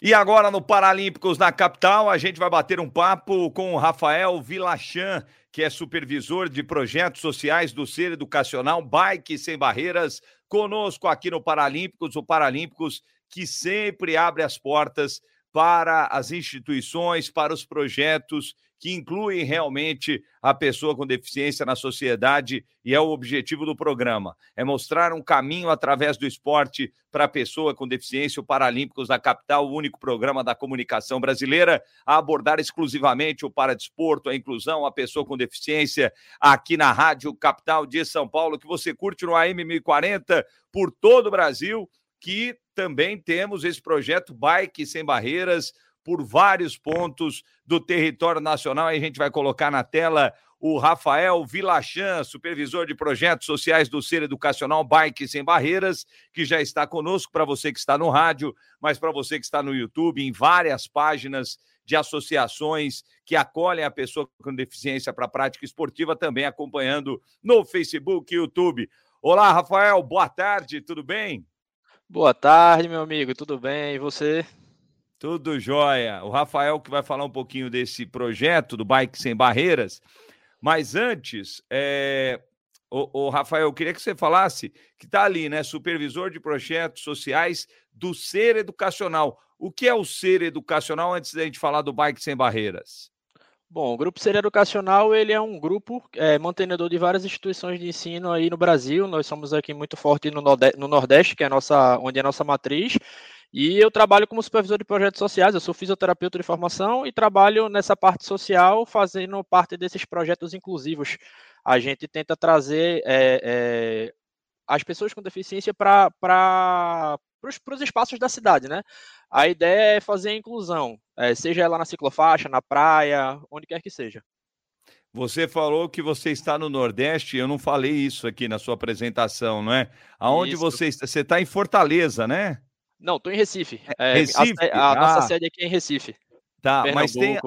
S2: E agora no Paralímpicos na capital, a gente vai bater um papo com o Rafael Vilachan, que é supervisor de projetos sociais do Ser Educacional Bike Sem Barreiras, conosco aqui no Paralímpicos, o Paralímpicos que sempre abre as portas para as instituições, para os projetos que incluem realmente a pessoa com deficiência na sociedade e é o objetivo do programa. É mostrar um caminho através do esporte para a pessoa com deficiência. O Paralímpicos da Capital, o único programa da comunicação brasileira a abordar exclusivamente o paradesporto, a inclusão, a pessoa com deficiência, aqui na Rádio Capital de São Paulo, que você curte no AM 1040 por todo o Brasil, que também temos esse projeto Bike Sem Barreiras por vários pontos do território nacional. Aí a gente vai colocar na tela o Rafael Vilachan, supervisor de projetos sociais do Ser Educacional Bike Sem Barreiras, que já está conosco para você que está no rádio, mas para você que está no YouTube, em várias páginas de associações que acolhem a pessoa com deficiência para a prática esportiva, também acompanhando no Facebook e YouTube. Olá, Rafael, boa tarde, tudo bem?
S5: Boa tarde, meu amigo, tudo bem? E você?
S2: Tudo jóia. O Rafael que vai falar um pouquinho desse projeto do Bike Sem Barreiras. Mas antes, é... o, o Rafael, eu queria que você falasse que está ali, né? Supervisor de projetos sociais do Ser Educacional. O que é o Ser Educacional antes da gente falar do Bike Sem Barreiras?
S5: Bom, o Grupo Ser Educacional ele é um grupo é, mantenedor de várias instituições de ensino aí no Brasil. Nós somos aqui muito forte no Nordeste, no Nordeste que é nossa, onde é a nossa matriz. E eu trabalho como supervisor de projetos sociais, eu sou fisioterapeuta de formação e trabalho nessa parte social, fazendo parte desses projetos inclusivos. A gente tenta trazer é, é, as pessoas com deficiência para os espaços da cidade, né? A ideia é fazer a inclusão, é, seja ela na ciclofaixa, na praia, onde quer que seja.
S2: Você falou que você está no Nordeste, eu não falei isso aqui na sua apresentação, não é? Aonde isso. você está? Você está em Fortaleza, né?
S5: Não, estou em Recife.
S2: É, Recife?
S5: A, a nossa ah. sede aqui é em Recife.
S2: Tá, Pernambuco. mas tem.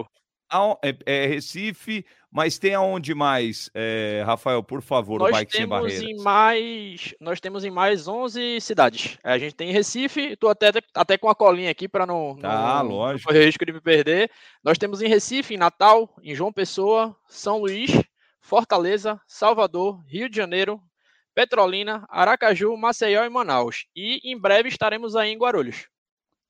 S2: É, é, Recife, mas tem aonde mais, é, Rafael, por favor,
S5: nós
S2: o Bike
S5: Sem
S2: Barreiras?
S5: Em mais, nós temos em mais 11 cidades. A gente tem em Recife, estou até, até com a colinha aqui para não,
S2: tá,
S5: não,
S2: lógico.
S5: não correr risco de me perder. Nós temos em Recife, em Natal, em João Pessoa, São Luís, Fortaleza, Salvador, Rio de Janeiro, Petrolina, Aracaju, Maceió e Manaus. E em breve estaremos aí em Guarulhos.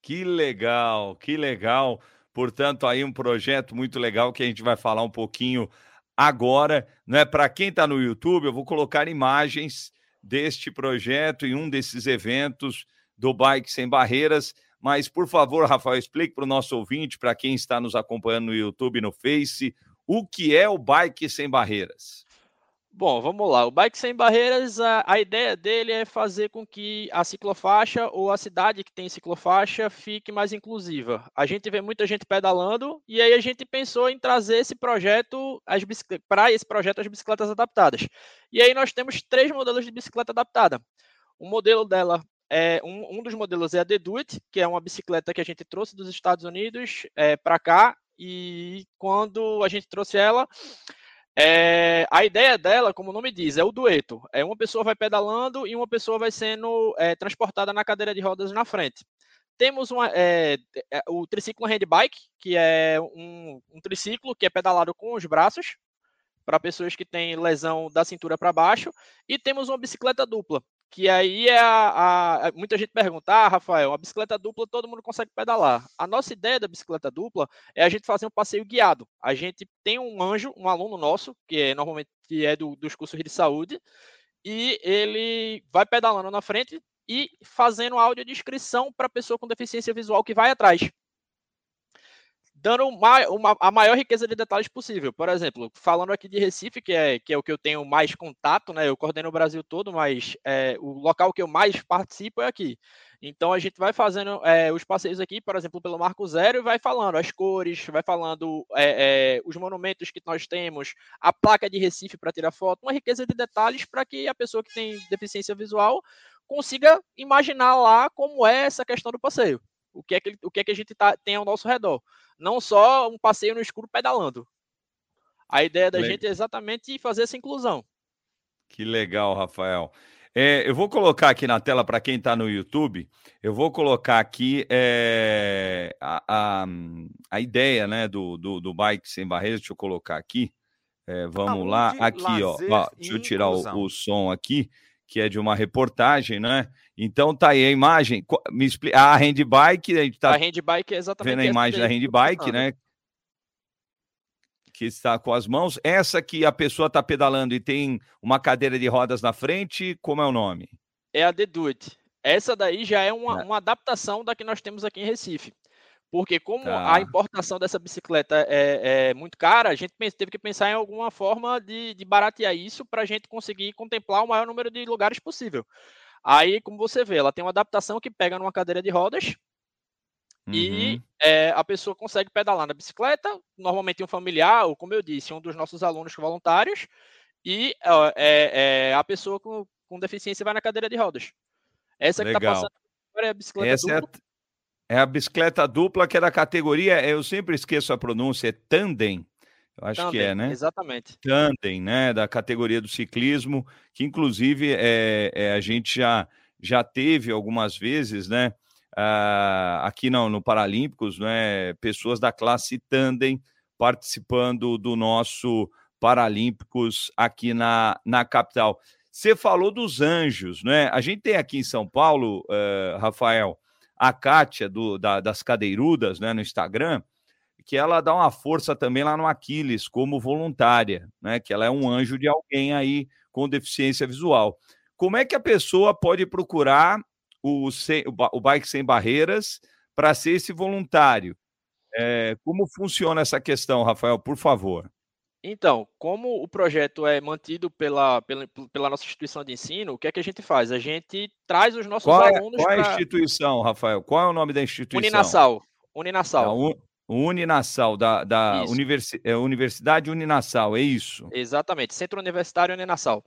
S2: Que legal, que legal. Portanto, aí um projeto muito legal que a gente vai falar um pouquinho agora. Não é para quem está no YouTube, eu vou colocar imagens deste projeto e um desses eventos do Bike Sem Barreiras. Mas, por favor, Rafael, explique para o nosso ouvinte, para quem está nos acompanhando no YouTube e no Face, o que é o Bike Sem Barreiras.
S5: Bom, vamos lá. O Bike Sem Barreiras, a, a, ideia dele é fazer com que a ciclofaixa ou a cidade que tem ciclofaixa fique mais inclusiva. A gente vê muita gente pedalando e aí a gente pensou em trazer esse projeto para esse projeto as bicicletas adaptadas. E aí nós temos três modelos de bicicleta adaptada. O modelo dela é um, um dos modelos é a The Do It, que é uma bicicleta que a gente trouxe dos Estados Unidos é, para cá e quando a gente trouxe ela é, a ideia dela, como o nome diz, é o dueto. É uma pessoa vai pedalando e uma pessoa vai sendo é, transportada na cadeira de rodas na frente. Temos uma, é, é o triciclo handbike, que é um, um triciclo que é pedalado com os braços para pessoas que têm lesão da cintura para baixo. E temos uma bicicleta dupla, que aí é a, a, muita gente pergunta, ah, Rafael, a bicicleta dupla todo mundo consegue pedalar. A nossa ideia da bicicleta dupla é a gente fazer um passeio guiado. A gente tem um anjo, um aluno nosso, que é normalmente é do, dos cursos de saúde, e ele vai pedalando na frente e fazendo audiodescrição para a pessoa com deficiência visual que vai atrás dando uma, uma, a maior riqueza de detalhes possível. Por exemplo, falando aqui de Recife, que é, que é o que eu tenho mais contato, né? Eu coordeno o Brasil todo, mas é, o local que eu mais participo é aqui. Então a gente vai fazendo é, os passeios aqui, por exemplo, pelo Marco Zero, e vai falando as cores, vai falando é, é, os monumentos que nós temos, a placa de Recife para tirar foto, uma riqueza de detalhes para que a pessoa que tem deficiência visual consiga imaginar lá como é essa questão do passeio o que é que, o que, é que a gente tá, tem ao nosso redor. Não só um passeio no escuro pedalando. A ideia da gente é exatamente fazer essa inclusão.
S2: Que legal, Rafael. É, eu vou colocar aqui na tela para quem está no YouTube, eu vou colocar aqui é, a, a, a, ideia né, do, do, do, Bike Sem Barreiras. Deixa eu colocar aqui. É, vamos lá. Aqui, ó, ó. Deixa eu tirar o, o som aqui que é de uma reportagem, né? Então tá aí a imagem. Me explica. A handbike, a gente tá.
S5: A handbike é exatamente.
S2: Vendo a imagem da handbike, né? que está com as mãos. Essa que a pessoa está pedalando e tem uma cadeira de rodas na frente, como é o nome?
S5: É a It. Essa daí já é uma, é. uma adaptação da que nós temos aqui em Recife. Porque como tá. a importação dessa bicicleta é, é, muito cara, a gente teve que pensar em alguma forma de, de baratear isso para a gente conseguir contemplar o maior número de lugares possível. Aí, como você vê, ela tem uma adaptação que pega numa cadeira de rodas uhum. e é, a pessoa consegue pedalar na bicicleta, normalmente um familiar, ou como eu disse, um dos nossos alunos voluntários, e é, é, a pessoa com, com deficiência vai na cadeira de rodas. Essa Legal. que está passando é a bicicleta
S2: Essa dupla. É, a bicicleta dupla que é da categoria, eu sempre esqueço a pronúncia, é tandem. Eu acho Tandem, que é, né?
S5: Exatamente.
S2: Tandem, né? Da categoria do ciclismo, que inclusive é, é a gente já, já teve algumas vezes, né? Uh, aqui no, no Paralímpicos, né? Pessoas da classe Tandem participando do nosso Paralímpicos aqui na, na capital. Você falou dos anjos, né? A gente tem aqui em São Paulo, uh, Rafael, a Kátia do, da, das Cadeirudas, né, no Instagram, que ela dá uma força também lá no Aquiles, como voluntária, né? Que ela é um anjo de alguém aí com deficiência visual. Como é que a pessoa pode procurar o, o Bike Sem Barreiras para ser esse voluntário? É, como funciona essa questão, Rafael, por favor?
S5: Então, como o projeto é mantido pela, pela, pela, nossa instituição de ensino, o que é que a gente faz? A gente traz os nossos
S2: qual
S5: é, alunos.
S2: Qual é a instituição, Rafael? Qual é o nome da instituição?
S5: Uninassal. Uninassal.
S2: É, Uninassal, da, da universi é, Universidade Uninassal, é isso?
S5: Exatamente, Centro Universitário Uninassal.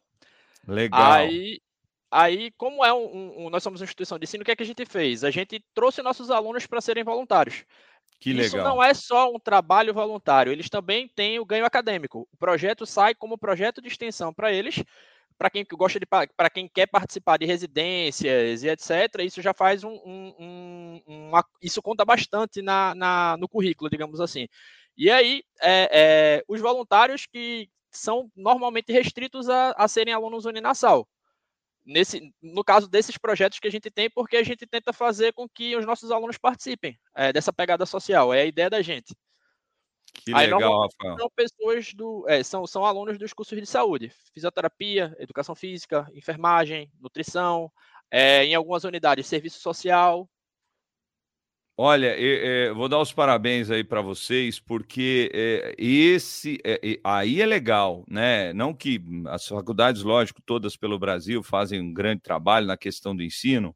S2: Legal.
S5: Aí, aí como é um, um, nós somos uma instituição de ensino, o que é que a gente fez? A gente trouxe nossos alunos para serem voluntários.
S2: Que legal.
S5: Isso não é só um trabalho voluntário, eles também têm o ganho acadêmico. O projeto sai como projeto de extensão para eles, para quem gosta de para quem quer participar de residências e etc. Isso já faz um, um, um uma, isso conta bastante na, na, no currículo, digamos assim. E aí é, é, os voluntários que são normalmente restritos a, a serem alunos Uninasal nesse, no caso desses projetos que a gente tem, porque a gente tenta fazer com que os nossos alunos participem é, dessa pegada social, é a ideia da gente.
S2: Que Aí, legal, Rafael.
S5: São pessoas do, é, são, são alunos dos cursos de saúde, fisioterapia, educação física, enfermagem, nutrição, é, em algumas unidades, serviço social,
S2: Olha, eu, eu, vou dar os parabéns aí para vocês, porque é, esse é, aí é legal, né? Não que as faculdades, lógico, todas pelo Brasil fazem um grande trabalho na questão do ensino,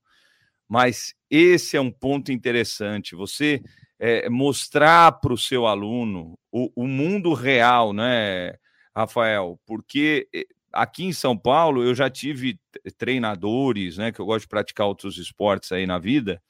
S2: mas esse é um ponto interessante. Você é, mostrar para o seu aluno o, o mundo real, né, Rafael? Porque aqui em São Paulo eu já tive treinadores, né? Que eu gosto de praticar outros esportes aí na vida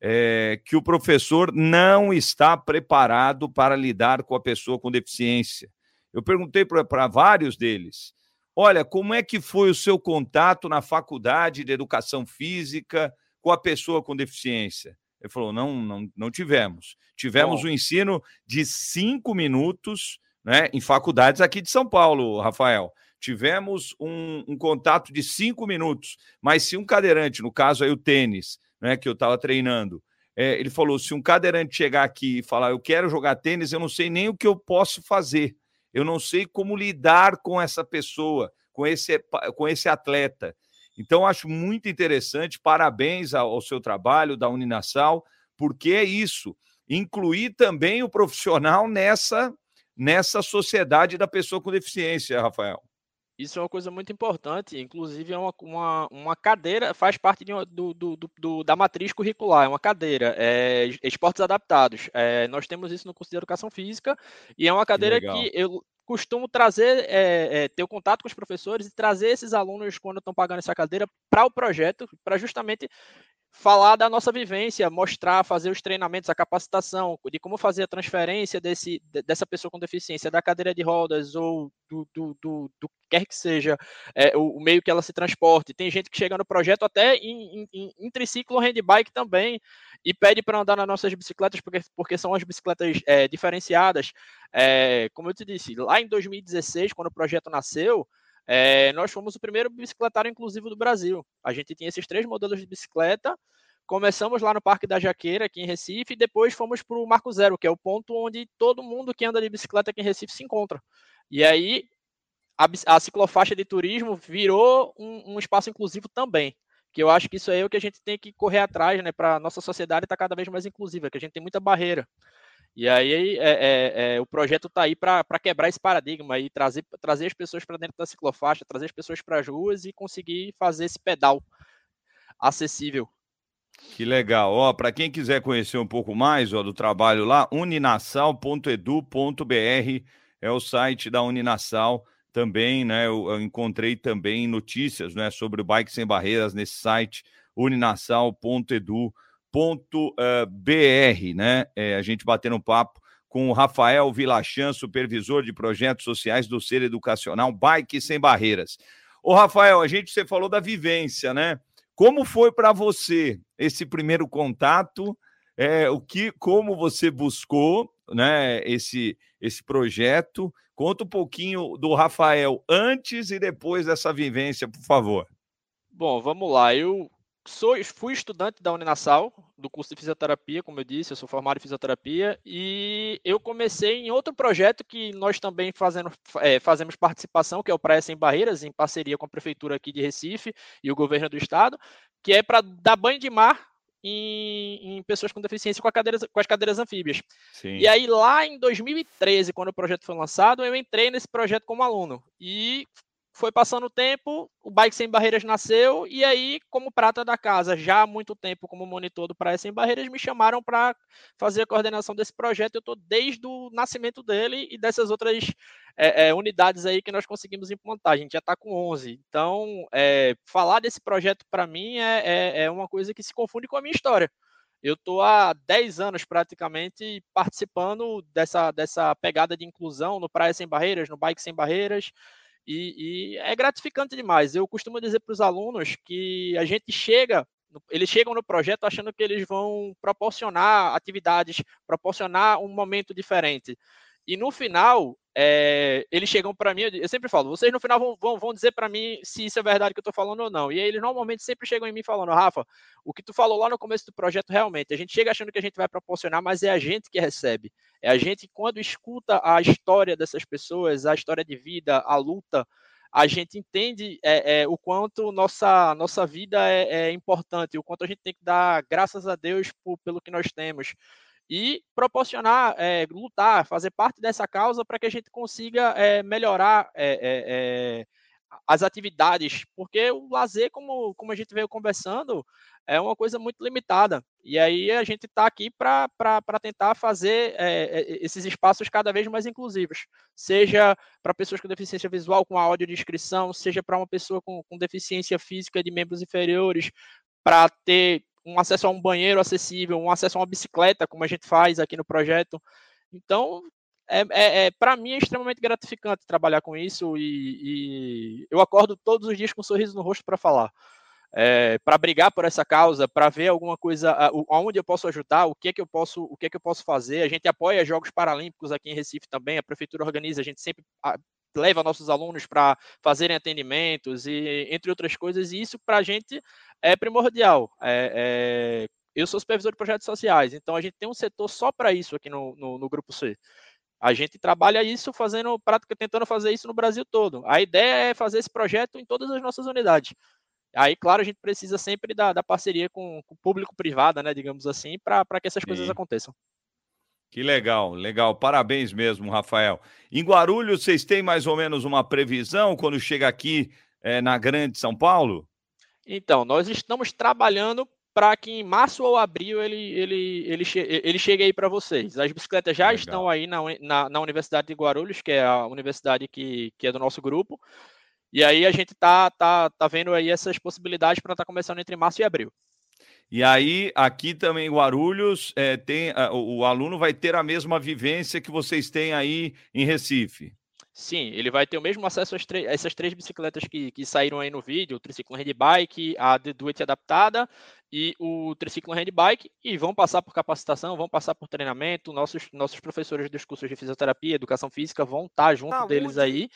S2: é, que o professor não está preparado para lidar com a pessoa com deficiência. Eu perguntei para vários deles: olha, como é que foi o seu contato na faculdade de educação física com a pessoa com deficiência? Ele falou: não, não, não tivemos. Tivemos o um ensino de cinco minutos né, em faculdades aqui de São Paulo, Rafael. Tivemos um, um contato de cinco minutos, mas se um cadeirante, no caso aí o tênis, né, que eu estava treinando. É, ele falou: se um cadeirante chegar aqui e falar, eu quero jogar tênis, eu não sei nem o que eu posso fazer. Eu não sei como lidar com essa pessoa, com esse, com esse atleta. Então, acho muito interessante. Parabéns ao, ao seu trabalho da Uninasal, porque é isso. Incluir também o profissional nessa, nessa sociedade da pessoa com deficiência, Rafael.
S5: Isso é uma coisa muito importante, inclusive é uma, uma, uma cadeira, faz parte de do, do, do, da matriz curricular, é uma cadeira, é, esportes adaptados. É, nós temos isso no curso de educação física e é uma cadeira que, que eu costumo trazer, é, é, ter o contato com os professores e trazer esses alunos, quando estão pagando essa cadeira, para o projeto, para justamente falar da nossa vivência, mostrar, fazer os treinamentos, a capacitação, de como fazer a transferência desse, dessa pessoa com deficiência da cadeira de rodas ou do, do, do, do quer que seja é, o, o, meio que ela se transporte. Tem gente que chega no projeto até em, em, em triciclo handbike também e pede para andar nas nossas bicicletas porque, porque são as bicicletas é, diferenciadas. É, como eu te disse, lá em 2016, quando o projeto nasceu, é, nós fomos o primeiro bicicletário inclusivo do Brasil. A gente tinha esses três modelos de bicicleta começamos lá no Parque da Jaqueira, aqui em Recife, e depois fomos para o Marco Zero, que é o ponto onde todo mundo que anda de bicicleta aqui em Recife se encontra. E aí a, a ciclofaixa de turismo virou um, um, espaço inclusivo também. Que eu acho que isso é o que a gente tem que correr atrás, né? Para nossa sociedade estar tá cada vez mais inclusiva, que a gente tem muita barreira. E aí é, é, é, o projeto está aí para quebrar esse paradigma e trazer, trazer as pessoas para dentro da ciclofaixa, trazer as pessoas para as ruas e conseguir fazer esse pedal acessível.
S2: Que legal. Ó, para quem quiser conhecer um pouco mais ó, do trabalho lá, uninasal.edu.br é o site da Uninasal. Também, né? Eu, eu, encontrei também notícias né, sobre o Bike Sem Barreiras nesse site, uninasal.edu.br, né? É, a gente batendo um papo com o Rafael Vilachan, supervisor de projetos sociais do Ser Educacional Bike Sem Barreiras. Ô, Rafael, a gente você falou da vivência, né? Como foi para você esse primeiro contato? É, o que, como você buscou, né? Esse esse projeto. Conta um pouquinho do Rafael antes e depois dessa vivência, por favor.
S5: Bom, vamos lá. Eu sou, fui estudante da Uninasal, do curso de fisioterapia, como eu disse, eu sou formado em fisioterapia, e eu comecei em outro projeto que nós também fazendo, é, fazemos participação, que é o Praia Sem Barreiras, em parceria com a Prefeitura aqui de Recife e o governo do estado, que é para dar banho de mar em, em, pessoas com deficiência com, cadeiras, com as cadeiras anfíbias. Sim. E aí, lá em 2013, quando o projeto foi lançado, eu entrei nesse projeto como aluno. E foi passando o tempo, o Bike Sem Barreiras nasceu, e aí, como prata da casa, já há muito tempo como monitor do Praia Sem Barreiras, me chamaram para fazer a coordenação desse projeto. Eu estou desde o nascimento dele e dessas outras é, é, unidades aí que nós conseguimos implantar. A gente já está com 11. Então, é, falar desse projeto para mim é, é, é uma coisa que se confunde com a minha história. Eu estou há 10 anos praticamente participando dessa, dessa pegada de inclusão no Praia Sem Barreiras, no Bike Sem Barreiras, e, e é gratificante demais. Eu costumo dizer para os alunos que a gente chega eles chegam no projeto achando que eles vão proporcionar atividades, proporcionar um momento diferente. E no final, é, eles chegam para mim, eu sempre falo, vocês no final vão, vão, vão dizer para mim se isso é verdade que eu estou falando ou não. E aí eles normalmente sempre chegam em mim falando, Rafa, o que tu falou lá no começo do projeto realmente, a gente chega achando que a gente vai proporcionar, mas é a gente que recebe. É a gente, quando escuta a história dessas pessoas, a história de vida, a luta, a gente entende é, é, o quanto nossa, nossa vida é, é importante, o quanto a gente tem que dar graças a Deus por, pelo que nós temos e proporcionar, é, lutar, fazer parte dessa causa para que a gente consiga é, melhorar é, as atividades, porque o lazer, como, como a gente veio conversando, é uma coisa muito limitada. E aí a gente está aqui para tentar fazer esses espaços cada vez mais inclusivos, seja para pessoas com deficiência visual com audiodescrição, seja para uma pessoa com, com deficiência física de membros inferiores, para ter um acesso a um banheiro acessível, um acesso a uma bicicleta, como a gente faz aqui no projeto. Então, é, é, é para mim é extremamente gratificante trabalhar com isso e, e, eu acordo todos os dias com um sorriso no rosto para falar. É, para brigar por essa causa, para ver alguma coisa, aonde eu posso ajudar, o que é que eu posso, o que é que eu posso fazer. A gente apoia Jogos Paralímpicos aqui em Recife também, a prefeitura organiza, a gente sempre leva nossos alunos para fazerem atendimentos e entre outras coisas, e isso para a gente é primordial. É, é, eu sou supervisor de projetos sociais, então a gente tem um setor só para isso aqui no, no, no, Grupo C. A gente trabalha isso fazendo prática, tentando fazer isso no Brasil todo. A ideia é fazer esse projeto em todas as nossas unidades. Aí, claro, a gente precisa sempre da, da parceria com, com o público-privada, né, digamos assim, para que essas coisas Sim. aconteçam.
S2: Que legal, legal. Parabéns mesmo, Rafael. Em Guarulhos, vocês têm mais ou menos uma previsão quando chega aqui é, na Grande São Paulo?
S5: Então, nós estamos trabalhando para que em março ou abril ele, ele, ele, ele chegue aí para vocês. As bicicletas já legal. estão aí na, na, na, Universidade de Guarulhos, que é a universidade que, que é do nosso grupo. E aí a gente tá, tá, tá vendo aí essas possibilidades para estar tá começando entre março e abril.
S2: E aí, aqui também em Guarulhos, é, tem, o, o aluno vai ter a mesma vivência que vocês têm aí em Recife.
S5: Sim, ele vai ter o mesmo acesso a essas três bicicletas que, que saíram aí no vídeo, o triciclo handbike, a Duet adaptada e o triciclo handbike, e vão passar por capacitação, vão passar por treinamento, nossos, nossos professores dos cursos de fisioterapia, educação física vão estar junto ah, deles aí,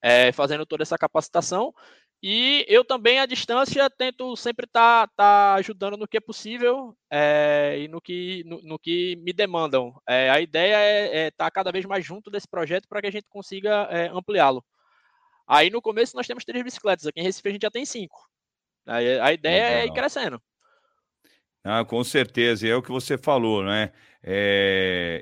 S5: é, fazendo toda essa capacitação, E eu também, à distância, tento sempre estar tá, tá ajudando no que é possível é, e no que, no, no que me demandam. É, a ideia é estar é tá cada vez mais junto desse projeto para que a gente consiga é, ampliá-lo. Aí no começo nós temos três bicicletas, aqui em Recife a gente já tem cinco. Aí, a ideia Legal. é ir crescendo.
S2: Ah, com certeza, é o que você falou, né?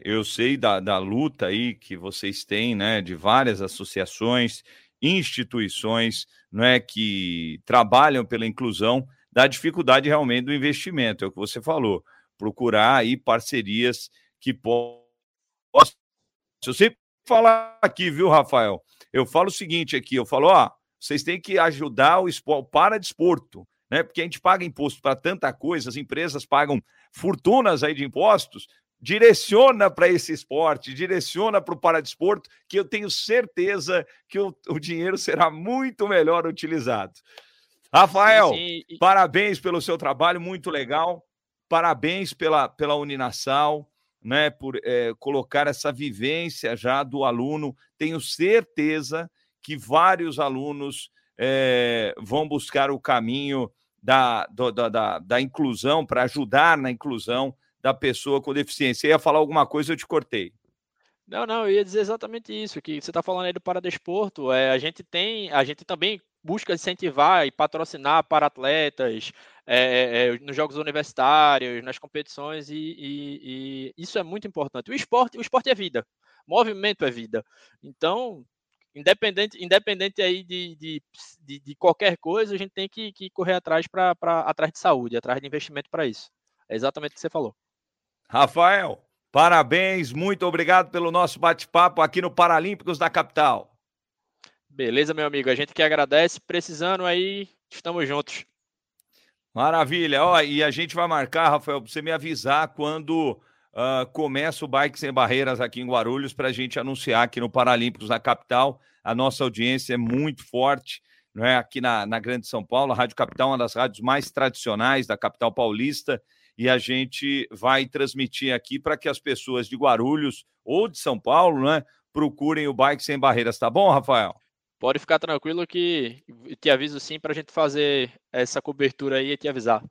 S2: Eu sei da, da luta aí que vocês têm, né, de várias associações, instituições, não é, que trabalham pela inclusão, da dificuldade realmente do investimento, é o que você falou, procurar aí parcerias que possam. Eu sempre falar aqui, viu, Rafael? Eu falo o seguinte aqui, eu falo, ó, vocês têm que ajudar o, esporte, o paradesporto, né? Porque a gente paga imposto para tanta coisa, as empresas pagam fortunas aí de impostos, direciona para esse esporte, direciona para o paradesporto, que eu tenho certeza que o, o, dinheiro será muito melhor utilizado. Rafael, sim, sim. parabéns pelo seu trabalho, muito legal. Parabéns pela, pela Uninasal, né, por é, colocar essa vivência já do aluno. Tenho certeza que vários alunos é, vão buscar o caminho da, do, da, da, da inclusão, para ajudar na inclusão da pessoa com deficiência. Você ia falar alguma coisa, eu te cortei.
S5: Não, não, eu ia dizer exatamente isso, que você está falando aí do paradesporto, é, a gente tem, a gente também busca incentivar e patrocinar para atletas é, é, é, nos jogos universitários, nas competições, e, e, e, isso é muito importante. O esporte, o esporte é vida, movimento é vida. Então, independente, independente aí de, de, de, de qualquer coisa, a gente tem que, que correr atrás para atrás de saúde, atrás de investimento para isso. É exatamente o que você falou.
S2: Rafael, parabéns, muito obrigado pelo nosso bate-papo aqui no Paralímpicos da Capital.
S5: Beleza, meu amigo, a gente que agradece, precisando aí, estamos juntos.
S2: Maravilha, ó, e a gente vai marcar, Rafael, para você me avisar quando uh, começa o Bike Sem Barreiras aqui em Guarulhos, para a gente anunciar aqui no Paralímpicos da Capital. A nossa audiência é muito forte, não é? Aqui na, na Grande São Paulo, a Rádio Capital, uma das rádios mais tradicionais da capital paulista e a gente vai transmitir aqui para que as pessoas de Guarulhos ou de São Paulo, né, procurem o Bike Sem Barreiras, tá bom, Rafael?
S5: Pode ficar tranquilo que te aviso sim para a gente fazer essa cobertura aí e te avisar.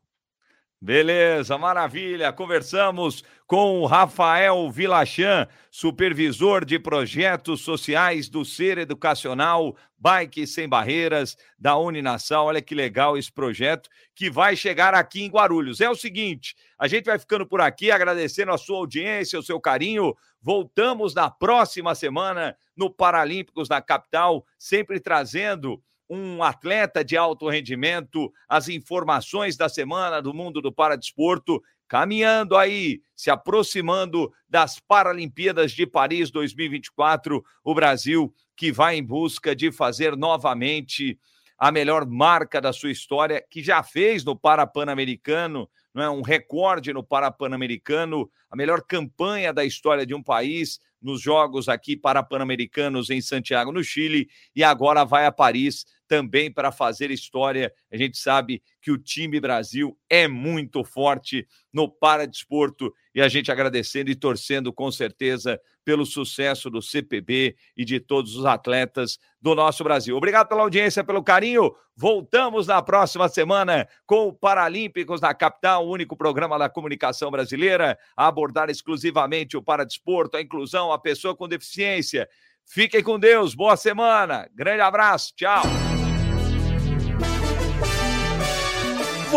S2: Beleza, maravilha. Conversamos com o Rafael Vilachan, supervisor de projetos sociais do Ser Educacional Bike Sem Barreiras da Uninação. Olha que legal esse projeto que vai chegar aqui em Guarulhos. É o seguinte, a gente vai ficando por aqui, agradecendo a sua audiência, o seu carinho. Voltamos na próxima semana no Paralímpicos da capital, sempre trazendo um atleta de alto rendimento, as informações da semana do mundo do paradesporto, caminhando aí, se aproximando das Paralimpíadas de Paris 2024, o Brasil que vai em busca de fazer novamente a melhor marca da sua história, que já fez no Parapan-Americano, não é? Um recorde no Parapan-Americano, a melhor campanha da história de um país nos jogos aqui Parapan-Americanos em Santiago, no Chile, e agora vai a Paris também para fazer história. A gente sabe que o time Brasil é muito forte no paradesporto e a gente agradecendo e torcendo com certeza pelo sucesso do CPB e de todos os atletas do nosso Brasil. Obrigado pela audiência, pelo carinho. Voltamos na próxima semana com o Paralímpicos na capital, o único programa da comunicação brasileira a abordar exclusivamente o paradesporto, a inclusão, a pessoa com deficiência. Fiquem com Deus, boa semana, grande abraço, tchau.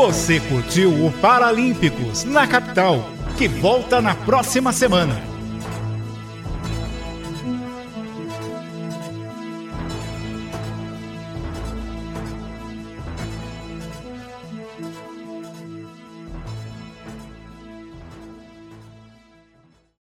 S1: Você curtiu o Paralímpicos na capital, que volta na próxima semana.